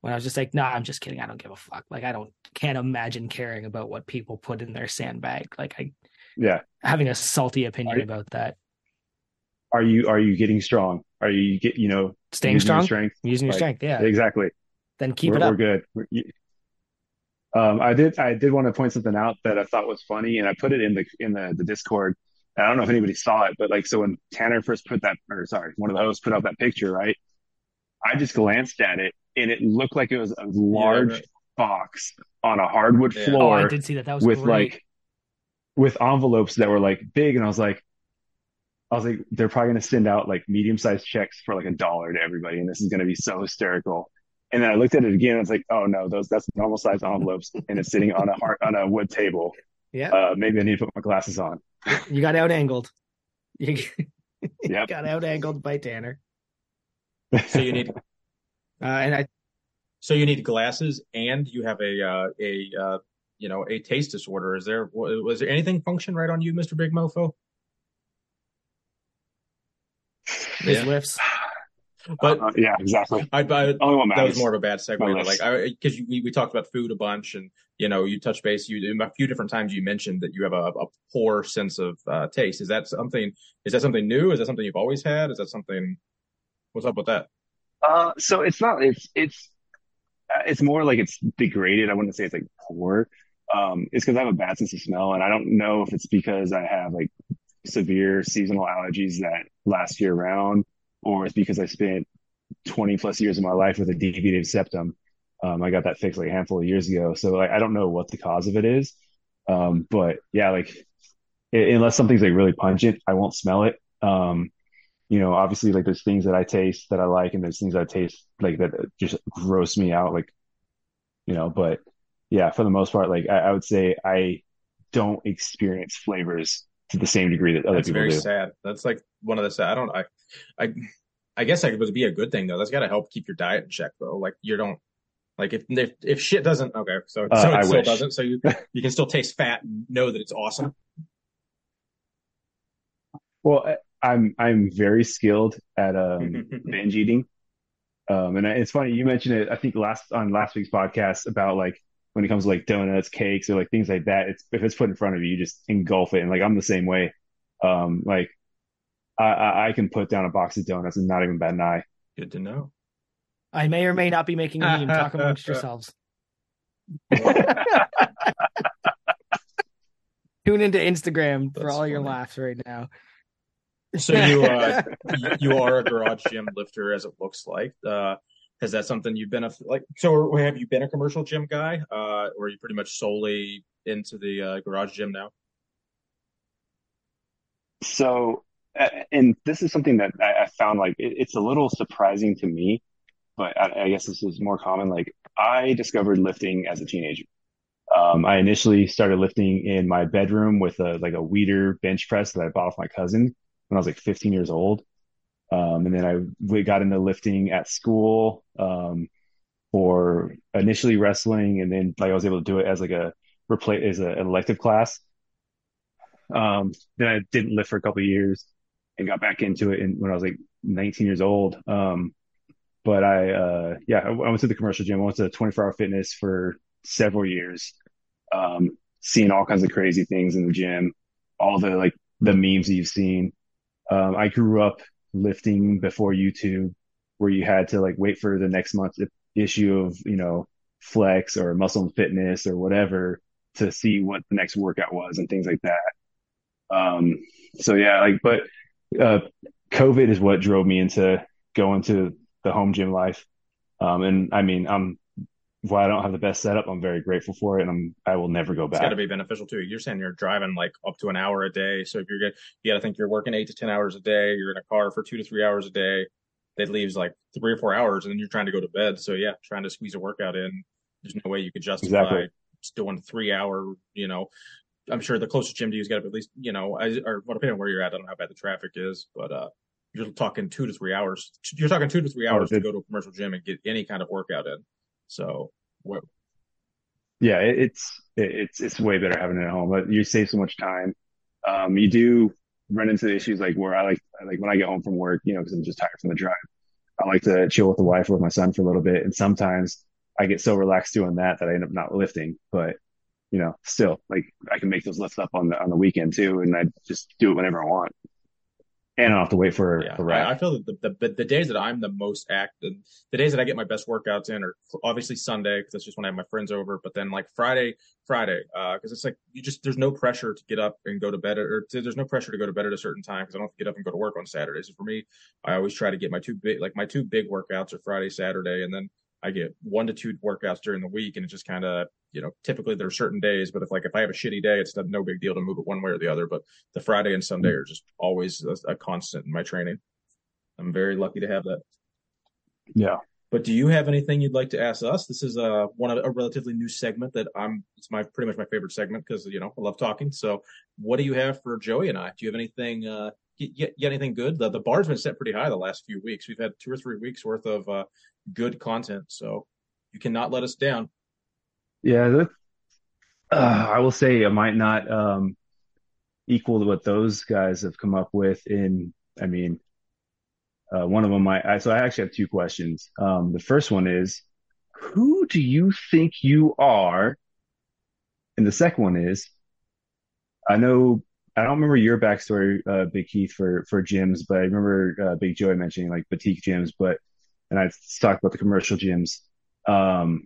When I was just like, "Nah, I'm just kidding. I don't give a fuck. Like, I don't can't imagine caring about what people put in their sandbag. Like, I yeah. having a salty opinion you- about that. Are you are you getting strong? Are you get you know Staying using your strong, strength? using your Like, strength. Yeah, Exactly. then keep we're, it up. We're good. We're- you- um, I did. I did want to point something out that I thought was funny, and I put it in the in the, the Discord. I don't know if anybody saw it, but like, so when Tanner first put that, or sorry, one of the hosts put out that picture, right? I just glanced at it, and it looked like it was a large right. box on a hardwood Yeah. Oh, floor I did see that. That was with great. like with envelopes that were like big, and I was like, I was like, they're probably going to send out like medium sized checks for like a dollar to everybody, and this is going to be so hysterical. And then I looked at it again. And I was like, oh no, those that's normal sized envelopes, and it's sitting on a heart on a wood table. Yeah, Uh, maybe I need to put my glasses on. You got out angled. You, you Yep. got out angled by Tanner. So you need Uh, and I so you need glasses, and you have a uh, a uh, you know a taste disorder. Is there was there anything function right on you, Mister Big Mofo? his Yeah. whiffs. But Uh, yeah, exactly. I, I Only one that was more of a bad segue. But like, because we, we talked about food a bunch, and you know, you touch base. You a few different times you mentioned that you have a, a poor sense of uh, taste. Is that something? Is that something new? Is that something you've always had? Is that something? What's up with that? Uh, so it's not. It's it's uh, it's more like it's degraded. I wouldn't say it's like poor. Um, it's because I have a bad sense of smell, and I don't know if it's because I have like severe seasonal allergies that last year round, or it's because I spent 20 plus years of my life with a deviated septum. Um, I got that fixed like a handful of years ago, so like I don't know what the cause of it is. Um, but yeah, like i- unless something's like really pungent, I won't smell it. Um, you know, obviously like there's things that I taste that I like and there's things I taste like that just gross me out. Like, you know, but yeah, for the most part, like I, I would say I don't experience flavors to the same degree that other people do. That's people very do. sad. That's like one of the sad. I don't. I, I, I guess that would be a good thing though. That's got to help keep your diet in check though. Like you don't. Like if if, if shit doesn't okay, so Uh, so it I still wish. doesn't. So you you can still taste fat and know that it's awesome. Well, I'm I'm very skilled at um binge eating. Um, and I- it's funny you mentioned it. I think last on last week's podcast about like when it comes to like donuts, cakes, or like things like that. It's if it's put in front of you, you just engulf it. And like I'm the same way. Um, like I, I, I can put down a box of donuts and not even bat an eye. Good to know. I may or may not be making a meme. Talk amongst yourselves. Tune into Instagram for That's all your funny. laughs right now. So you uh you- you are a garage gym lifter, as it looks like. Uh, has that something you've been a like? So have you been a commercial gym guy, uh, or are you pretty much solely into the uh, garage gym now? So, uh, and this is something that I, I found like it, it's a little surprising to me, but I, I guess this is more common. Like I discovered lifting as a teenager. Um, I initially started lifting in my bedroom with a like a Weider bench press that I bought off my cousin when I was like 15 years old. Um, and then I we got into lifting at school um, for initially wrestling, and then like I was able to do it as like a replace as a, an elective class. Um, then I didn't lift for a couple years and got back into it in, when I was like 19 years old. Um, but I, uh, yeah, I, I went to the commercial gym. I went to 24 hour fitness for several years. Um, seeing all kinds of crazy things in the gym, all the like the memes that you've seen. Um, I grew up lifting before YouTube where you had to like wait for the next month's issue of, you know, flex or muscle and fitness or whatever to see what the next workout was and things like that. Um, so yeah, like, but, uh, COVID is what drove me into going to the home gym life. Um, and I mean, I'm, while I don't have the best setup, I'm very grateful for it and I'm, I will never go It's back. got to be beneficial too. You're saying you're driving like up to an hour a day. So if you're good, you got to think you're working eight to 10 hours a day. You're in a car for two to three hours a day. That leaves like three or four hours and then you're trying to go to bed. So yeah, trying to squeeze a workout in. There's no way you could justify Exactly. doing three hour, you know, I'm sure the closest gym to you's got to at least, you know, I, or well, depending on where you're at. I don't know how bad the traffic is, but, uh, you're talking two to three hours. You're talking two to three hours to it- go to a commercial gym and get any kind of workout in. So what, Yeah, it, it's it, it's it's way better having it at home. But you save so much time. Um, you do run into the issues like where I like like when I get home from work, you know, because I'm just tired from the drive. I like to chill with the wife or with my son for a little bit, and sometimes I get so relaxed doing that that I end up not lifting. But you know, still, like I can make those lifts up on the on the weekend too, and I just do it whenever I want, and I don't have to wait for Yeah, the I. I feel that the, the the days that I'm the most active, the days that I get my best workouts in are obviously Sunday because that's just when I have my friends over. But then like Friday, Friday, uh, because it's like you just there's no pressure to get up and go to bed, or to, there's no pressure to go to bed at a certain time because I don't have to get up and go to work on Saturdays. So for me, I always try to get my two big like my two big workouts are Friday, Saturday, and then I get one to two workouts during the week, and it just kind of you know typically there are certain days, but if like if I have a shitty day, it's no big deal to move it one way or the other. But the Friday and Sunday are just always a, a constant in my training. I'm very lucky to have that. Yeah. But do you have anything you'd like to ask us? This is a uh, one of a relatively new segment that I'm. It's my pretty much my favorite segment because you know I love talking. So, what do you have for Joey and I? Do you have anything? Uh, get, get anything good? The the bar's been set pretty high the last few weeks. We've had two or three weeks worth of uh, good content, so you cannot let us down. Yeah, that, uh, I will say I might not um, equal to what those guys have come up with. In, I mean, uh, one of them, I, I so I actually have two questions. Um, the first one is, who do you think you are? And the second one is, I know I don't remember your backstory, uh, Big Keith, for for gyms, but I remember uh, Big Joey mentioning like boutique gyms, but and I talked about the commercial gyms. Um,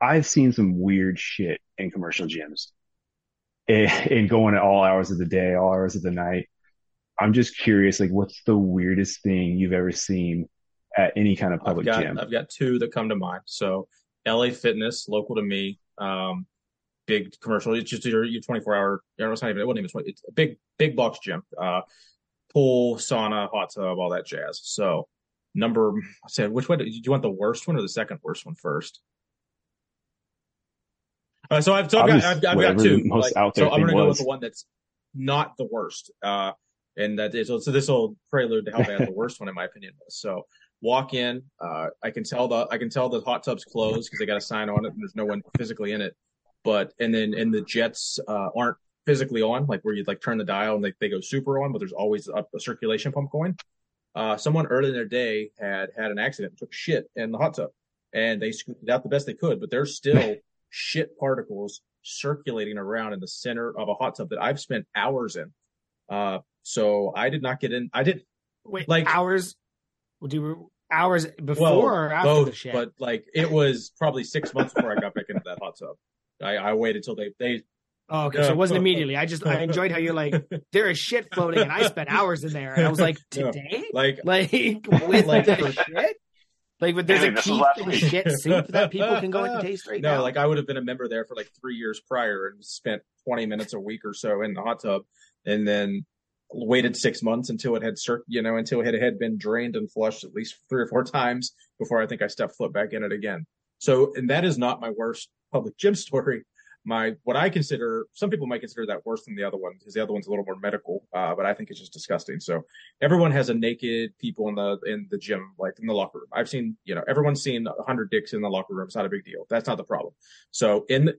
I've seen some weird shit in commercial gyms, and, going at all hours of the day, all hours of the night. I'm just curious, like, what's the weirdest thing you've ever seen at any kind of public I've got, gym? I've got two that come to mind. So, LA Fitness, local to me, um, big commercial. It's just your, your 24 hour. It's not even. It wasn't even 20. It's a big big box gym. Uh, pool, sauna, hot tub, all that jazz. So, number I said, which one? Do you want the worst one or the second worst one first? Uh, so I've, so I've got, I've, I've got two. Like, so I'm going to go with the one that's not the worst. Uh, and that is, so this will prelude to how bad the worst one, in my opinion, was. So walk in, uh, I can tell the, I can tell the hot tub's closed because they got a sign on it and there's no one physically in it. But, and then, and the jets, uh, aren't physically on, like where you like turn the dial and they, they go super on, but there's always a, a circulation pump going. Uh, someone early in their day had had an accident and took shit in the hot tub and they scooped it out the best they could, but there's still shit particles circulating around in the center of a hot tub that I've spent hours in. Uh, so I did not get in. I did wait like hours. Do you hours before well, or after both, the shit? But like it was probably six months before I got back into that hot tub. I, I waited till they they. Oh, okay. so it wasn't immediately. I just I enjoyed how you're like there is shit floating, and I spent hours in there, and I was like today, like like with like, the shit. Like, but there's a Keith and shit soup that people can go and taste right no, now. like I would have been a member there for like three years prior and spent 20 minutes a week or so in the hot tub, and then waited six months until it had, you know, until it had been drained and flushed at least three or four times before I think I stepped foot back in it again. So, and that is not my worst public gym story my what I consider some people might consider that worse than the other one because the other one's a little more medical, uh, but I think it's just disgusting. So everyone has a naked people in the in the gym, like in the locker room. I've seen you know everyone's seen a hundred dicks in the locker room. It's not a big deal. That's not the problem. So in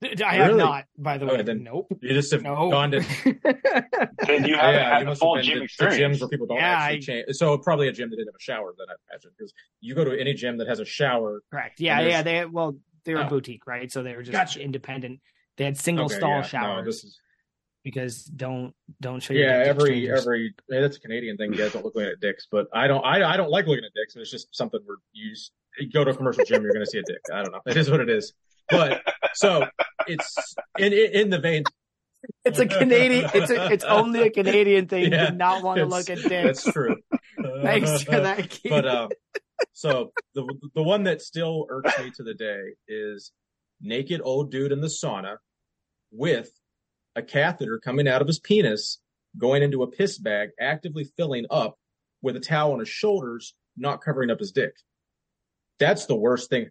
the, I have really? not, by the way. Okay, then nope. You just have no. gone to. then you haven't yeah, had you full gym experience. gyms where people don't yeah, actually I... change. So probably a gym that didn't have a shower. Then I imagine because you go to any gym that has a shower. Correct. Yeah, yeah. They well, they were oh. boutique, right? So they were just gotcha. independent. They had single okay, stall yeah. showers. No, is... Because don't don't show yeah every every hey, that's a Canadian thing. You guys don't look looking at dicks, but I don't I, I don't like looking at dicks. It's just something we're used. You go to a commercial gym, you're going to see a dick. I don't know. It is what it is. But so it's in in the vein it's a Canadian. It's a, it's only a Canadian thing yeah, to not want to look at dicks. That's true. Thanks for that. Keith. But um, so the the one that still irks me to the day is naked old dude in the sauna with a catheter coming out of his penis, going into a piss bag, actively filling up with a towel on his shoulders, not covering up his dick. That's the worst thing.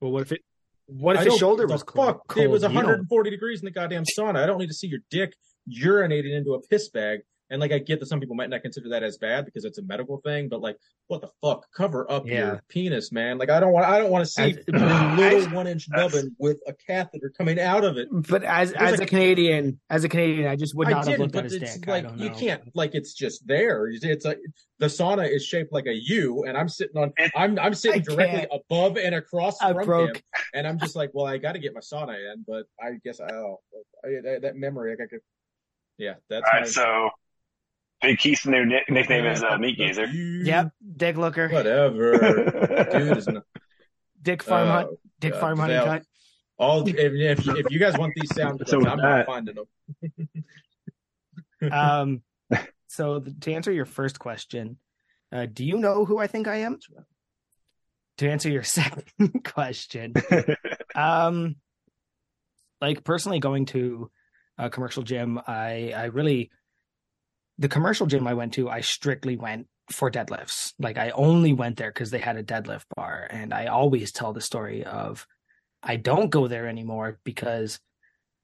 Well, what if it? What if his shoulder was cold? Fuck, it was 140 degrees in the goddamn sauna. I don't need to see your dick urinating into a piss bag and like I get that some people might not consider that as bad because it's a medical thing, but like what the fuck? Cover up yeah. your penis, man. Like I don't want I don't want to see a little one inch nubbin with a catheter coming out of it. But as There's as a, a, Canadian, as a Canadian, I just would not have looked at his dick. Like you can't like it's just there. It's a the sauna is shaped like a U, and I'm sitting on I'm I'm sitting directly above and across I from broke. him, and I'm just like, well, I got to get my sauna in, but I guess I oh I, that memory I could. Yeah, that's all right. My, so Big Keith's new nickname is uh, Meat Gazer. Yep, Dick Looker. Whatever, dude is not. Dick Farm Hunt. Oh, Dick God, Farm Honey Cut. All if, if, if you guys want these sound clips, so I'm not finding them. um, so to answer your first question, uh, do you know who I think I am? to answer your second question, um, like personally going to a commercial gym, I I really the commercial gym I went to, I strictly went for deadlifts. Like I only went there because they had a deadlift bar, and I always tell the story of I don't go there anymore because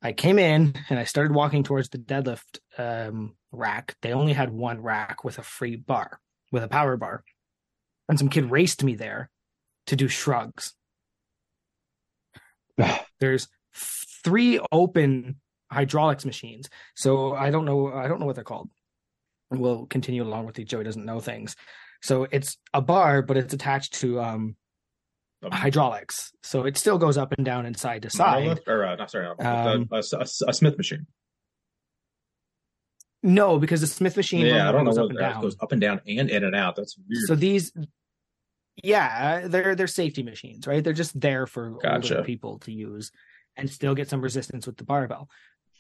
I came in and I started walking towards the deadlift um, rack. They only had one rack with a free bar, with a power bar, and some kid raced me there to do shrugs. There's three open hydraulics machines. So I don't know I don't know what they're called. We'll continue along with the Joey doesn't know things. So it's a bar, but it's attached to um, hydraulics. So it still goes up and down and side to side. Or uh, not sorry, um, a, a, a, Smith machine. No, because the Smith machine yeah, I don't know up goes up and down and in and out. That's weird. So these yeah, they're they're safety machines, right? They're just there for gotcha. older people to use and still get some resistance with the barbell.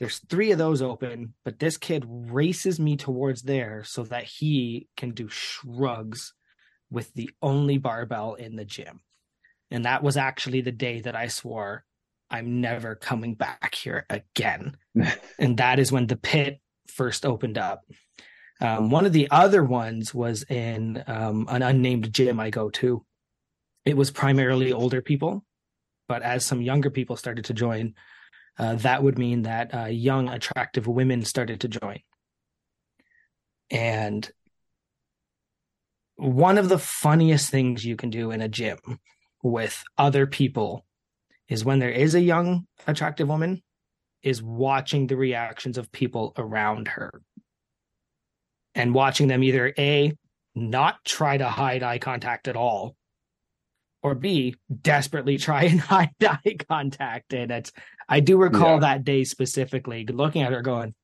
There's three of those open, but this kid races me towards there so that he can do shrugs with the only barbell in the gym. And that was actually the day that I swore I'm never coming back here again. and that is when the pit first opened up. Um, one of the other ones was in um, an unnamed gym I go to. It was primarily older people, but as some younger people started to join, uh, that would mean that uh, young, attractive women started to join. And one of the funniest things you can do in a gym with other people is when there is a young, attractive woman, is watching the reactions of people around her and watching them either A, not try to hide eye contact at all, or B, desperately try and hide eye contact. And it's, I do recall yeah. that day specifically looking at her going,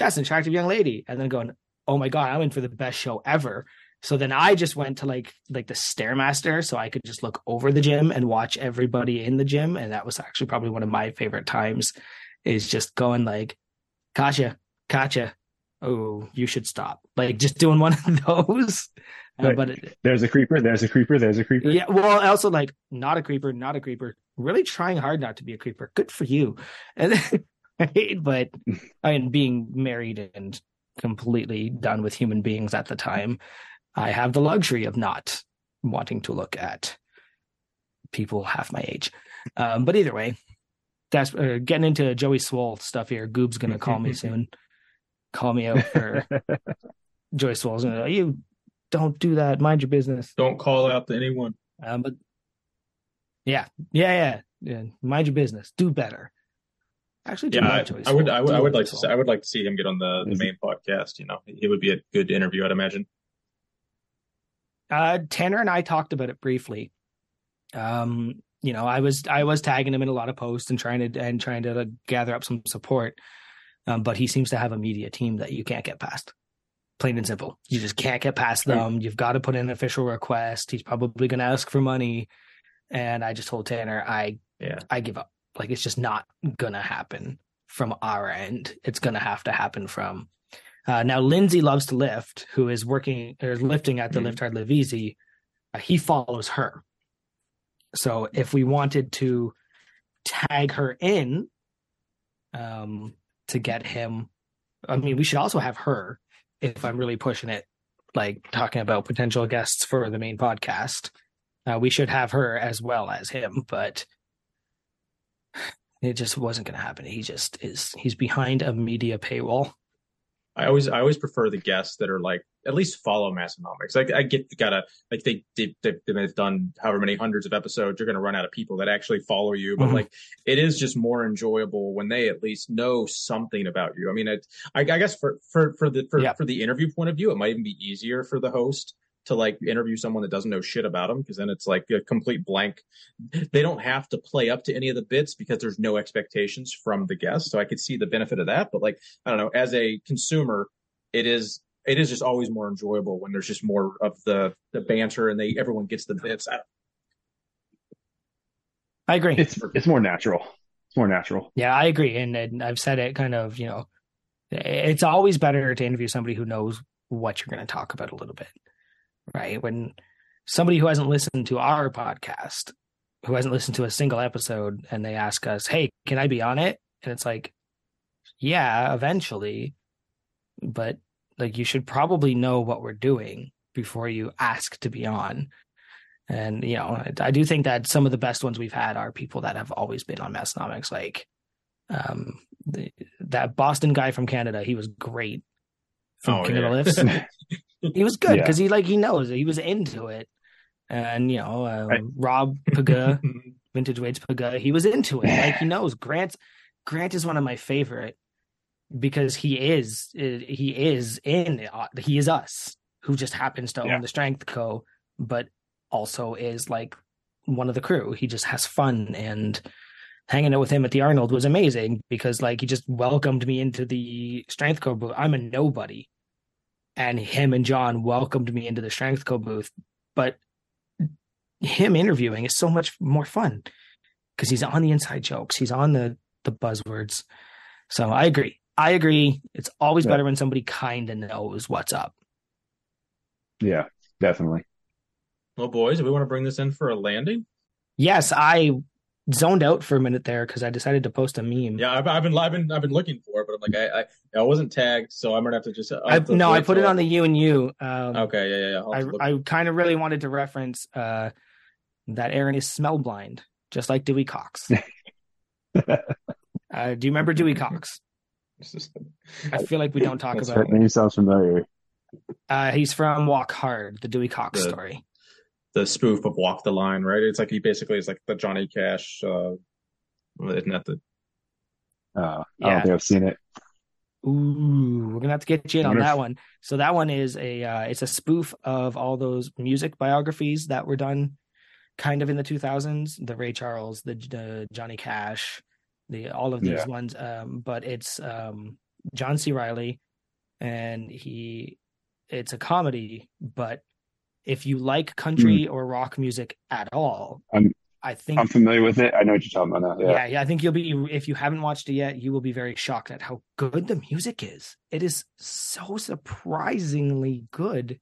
that's an attractive young lady. And then going, oh my God, I'm in for the best show ever. So then I just went to like like the stairmaster so I could just look over the gym and watch everybody in the gym. And that was actually probably one of my favorite times is just going like, Katya, Katya, oh, you should stop. Like just doing one of those. Uh, but it, there's a creeper, there's a creeper, there's a creeper. Yeah. Well, also like not a creeper, not a creeper. Really trying hard not to be a creeper. Good for you. And right? but I mean, being married and completely done with human beings at the time, I have the luxury of not wanting to look at people half my age. Um, but either way, that's uh, getting into Joey Swole stuff here. Goob's gonna call me soon. Call me out for Joey Swole's gonna. You don't do that. Mind your business. Don't call out to anyone. Um, but yeah, yeah, yeah, yeah. Mind your business. Do better. Actually, yeah, I, I, would, I would, I would like to, see, I would like to see him get on the, the main podcast. You know, it would be a good interview, I'd imagine. Uh, Tanner and I talked about it briefly. Um, you know, I was I was tagging him in a lot of posts and trying to and trying to gather up some support. Um, but he seems to have a media team that you can't get past. Plain and simple. You just can't get past them. You've got to put in an official request. He's probably going to ask for money. And I just told Tanner, I yeah, I give up. Like it's just not gonna happen from our end. It's gonna have to happen from uh, now, Lindsay loves to lift, who is working or lifting at the mm-hmm. Lift Hard Live Easy. Uh, he follows her. So if we wanted to tag her in um, to get him, I mean, we should also have her if I'm really pushing it, like talking about potential guests for the main podcast. Uh, we should have her as well as him, but it just wasn't going to happen. He just is, he's behind a media paywall. I always I always prefer the guests that are like at least follow Massenomics. Like I get gotta like they they they've done however many hundreds of episodes. You're gonna run out of people that actually follow you, but mm-hmm. like it is just more enjoyable when they at least know something about you. I mean, it, I, I guess for for for the for, yeah. for the interview point of view, it might even be easier for the host to like interview someone that doesn't know shit about them because then it's like a complete blank. They don't have to play up to any of the bits because there's no expectations from the guest. So I could see the benefit of that. But like, I don't know, as a consumer, it is it is just always more enjoyable when there's just more of the the banter and they everyone gets the bits. I, I agree. It's it's more natural. It's more natural. Yeah, I agree, and, and I've said it kind of. You know, it's always better to interview somebody who knows what you're going to talk about a little bit right? When somebody who hasn't listened to our podcast, who hasn't listened to a single episode, and they ask us, "Hey, can I be on it?" and it's like, yeah, eventually, but like you should probably know what we're doing before you ask to be on. And you know, I, I do think that some of the best ones we've had are people that have always been on Massenomics, like um the, that Boston guy from Canada. He was great from Oh, King yeah. Lifts. he was good Yeah. because he like he knows it. he was into it. And you know, um, Right. Rob Paga, Vintage Wade's Paga, he was into it. Like he knows Grant. Grant is one of my favorite because he is he is in he is us who just happens to Yeah. own the Strength Co. But also is like one of the crew. He just has fun and hanging out with him at the Arnold was amazing because like he just welcomed me into the Strength Co booth. I'm a nobody. And him and John welcomed me into the Strength Co booth. But him interviewing is so much more fun because he's on the inside jokes. He's on the the buzzwords. So I agree. I agree. It's always Yeah. better when somebody kind of knows what's up. Yeah, definitely. Well, boys, do we want to bring this in for a landing? Yes, I zoned out for a minute there because I decided to post a meme. Yeah, I've, I've been I've been I've been looking for it, but I'm like I I, I wasn't tagged, so I'm gonna have to just. I'll I, to no, I put it till- on the you and you. Um, Okay, yeah, yeah, yeah. I'll have to look- I I kind of really wanted to reference uh, that Aaron is smell blind, just like Dewey Cox. uh, do you remember Dewey Cox? I feel like we don't talk That's about. That name sounds familiar. Uh, he's from Walk Hard, the Dewey Cox The- story. The spoof of Walk the Line, right? It's like he basically is like the Johnny Cash. Uh, isn't that the Uh, I Yeah. don't think I've seen it. Ooh, we're gonna have to get you in on that one. So that one is a uh, it's a spoof of all those music biographies that were done kind of in the 2000s, the Ray Charles, the, the Johnny Cash, the all of these Yeah. ones. Um, but it's um, John C. Reilly, and he it's a comedy. But if you like country or rock music at all, I'm- I think I'm familiar with it. I know what you're talking about now. yeah. Yeah. yeah, I think you'll be if you haven't watched it yet, you will be very shocked at how good the music is. It is so surprisingly good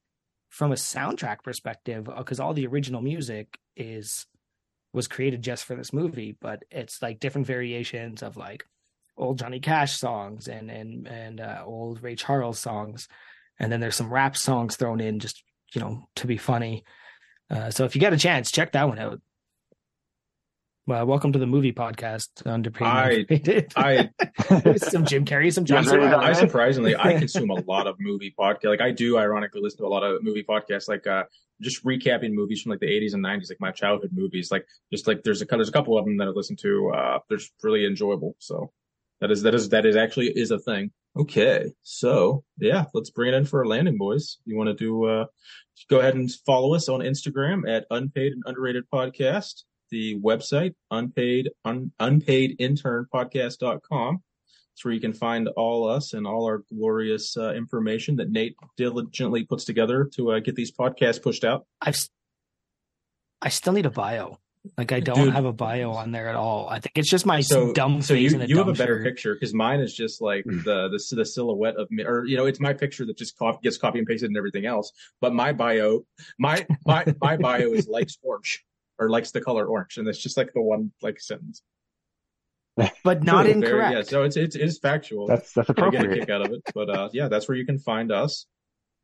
from a soundtrack perspective because all the original music is was created just for this movie, but it's like different variations of like old Johnny Cash songs and and and uh, old Ray Charles songs, and then there's some rap songs thrown in just you know to be funny. Uh, so if you get a chance, check that one out. Well, welcome to the movie podcast. Underpaid. I- I some Jim Carrey, some John I surprisingly I consume a lot of movie podcast. Like I do, ironically, listen to a lot of movie podcasts. Like uh, just recapping movies from like the 80s and 90s, like my childhood movies. Like just like there's a there's a couple of them that I listen to. Uh, they're really enjoyable. So that is that is that is actually is a thing. Okay, so yeah, let's bring it in for a landing, boys. You want to do? uh Go ahead and follow us on Instagram at Unpaid and Underrated Podcast. The website unpaid un, unpaid intern podcast.com. It's where you can find all us and all our glorious uh, information that Nate diligently puts together to uh, get these podcasts pushed out. I've, I still need a bio. Like I don't Dude. have a bio on there at all. I think it's just my So, dumb so face you, and a you have a better shirt. picture because mine is just like Mm. the, the the silhouette of me, or you know, it's my picture that just cop, gets copy and pasted and everything else. But my bio, my my my bio is likes orange or likes the color orange, and it's just like the one like sentence. but not True, very- incorrect. yeah, so it's it's it is factual. That's that's I get a kick out of it. But uh, yeah, that's where you can find us.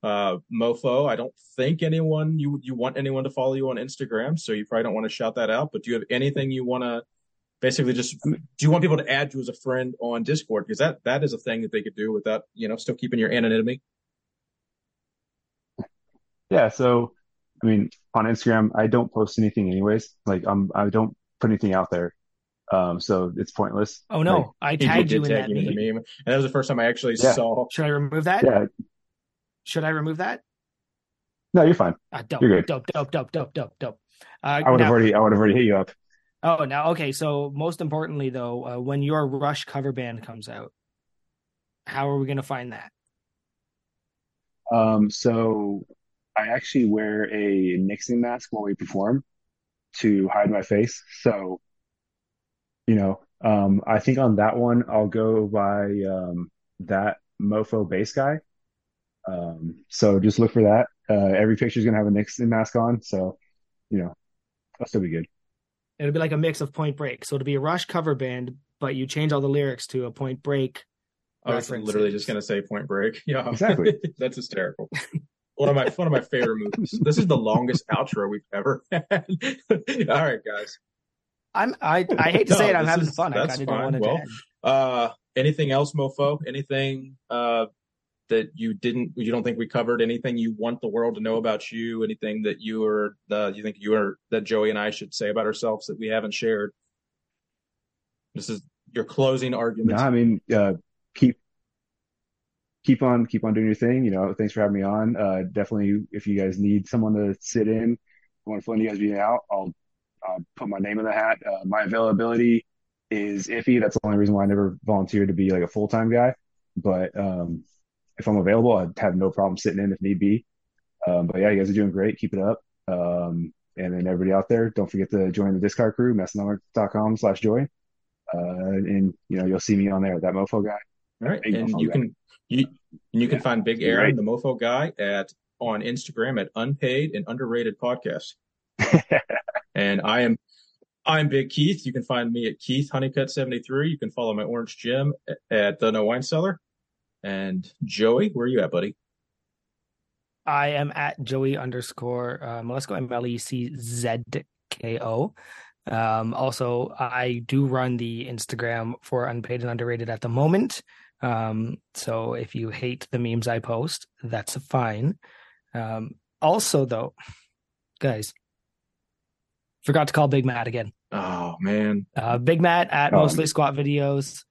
Uh, Mofo, I don't think anyone you you want anyone to follow you on Instagram, so you probably don't want to shout that out. But do you have anything you want to basically just do you want people to add you as a friend on Discord because that that is a thing that they could do without you know still keeping your anonymity. Yeah, so I mean, on Instagram, I don't post anything anyways. Like I'm I don't put anything out there. Um, so it's pointless. Oh no, I tagged did you in tag that you in meme. the meme, and that was the first time I actually Yeah. saw. Should I remove that? Yeah, Should I remove that? no, you're fine. Uh, dope, You're good. dope, dope, dope, dope, dope, dope. Uh, I would have already I would have already hit you up. Oh, now okay. So most importantly, though, uh, when your Rush cover band comes out, how are we going to find that? Um, so I actually wear a Nixon mask while we perform to hide my face. So, you know, um, I think on that one I'll go by um that Mofo bass guy. Um, so just look for that. Uh, every picture is gonna have a Nixon mask on, so you know, that'll still be good. It'll be like a mix of Point Break. So it'll be a Rush cover band, but you change all the lyrics to a Point Break. I was references. literally just gonna say Point Break. Yeah, Exactly. That's hysterical. One of my one of my favorite movies. This is the longest outro we've ever had. All right, guys. I'm I I hate to say it, I'm having is- fun. I that's kind of don't fine. want it Well, to end. Uh, anything else, Mofo? Anything uh that you didn't, you don't think we covered? Anything you want the world to know about you? Anything that you or uh, you think you are that Joey and I should say about ourselves that we haven't shared? This is your closing No, argument. I mean, uh, keep keep on keep on doing your thing. You know, thanks for having me on. Uh, definitely, if you guys need someone to sit in, I want to fun you guys being out, I'll put my name in the hat. Uh, my availability is iffy. That's the only reason why I never volunteered to be like a full time guy. But um, if I'm available, I'd have no problem sitting in if need be. Um, but yeah, you guys are doing great. Keep it up. Um, and then everybody out there, don't forget to join the Discord crew, massenomics.com slash join. Uh, and you know, you'll see me on there, that mofo guy. All right, and you guy. can you and you can Yeah. find Big Aaron, right. the Mofo guy, at on Instagram at unpaid and underrated podcast. and I am I'm Big Keith. You can find me at Keith Honeycutt seventy three. You can follow my Orange Gym at the No Whine Cellar. And Joey, where are you at, buddy? I am at Joey underscore uh, Mleczko, M L E C Z K O. Um, also, I do run the Instagram for Unpaid and Underrated at the moment. Um, so if you hate the memes I post, that's fine. Um, also, though, guys, forgot to call Big Matt again. Oh man, Uh, Big Matt at Oh. mostly squat videos.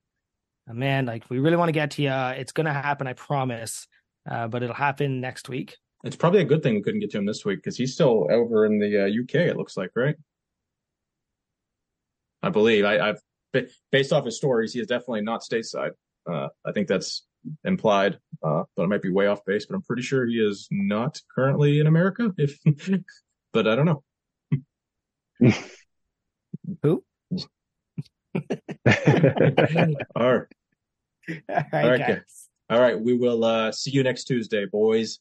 Man, like we really want to get to you. It's gonna happen, I promise. Uh, but it'll happen next week. it's probably a good thing we couldn't get to him this week because he's still over in the uh, UK. It looks like, right? I believe I, I've ba- based off his stories, he is definitely not stateside. Uh, I think that's implied, uh, but I might be way off base. But I'm pretty sure he is not currently in America. If, but I don't know. Who? All right, All right, All right, guys. all right. We will uh, see you next Tuesday, boys.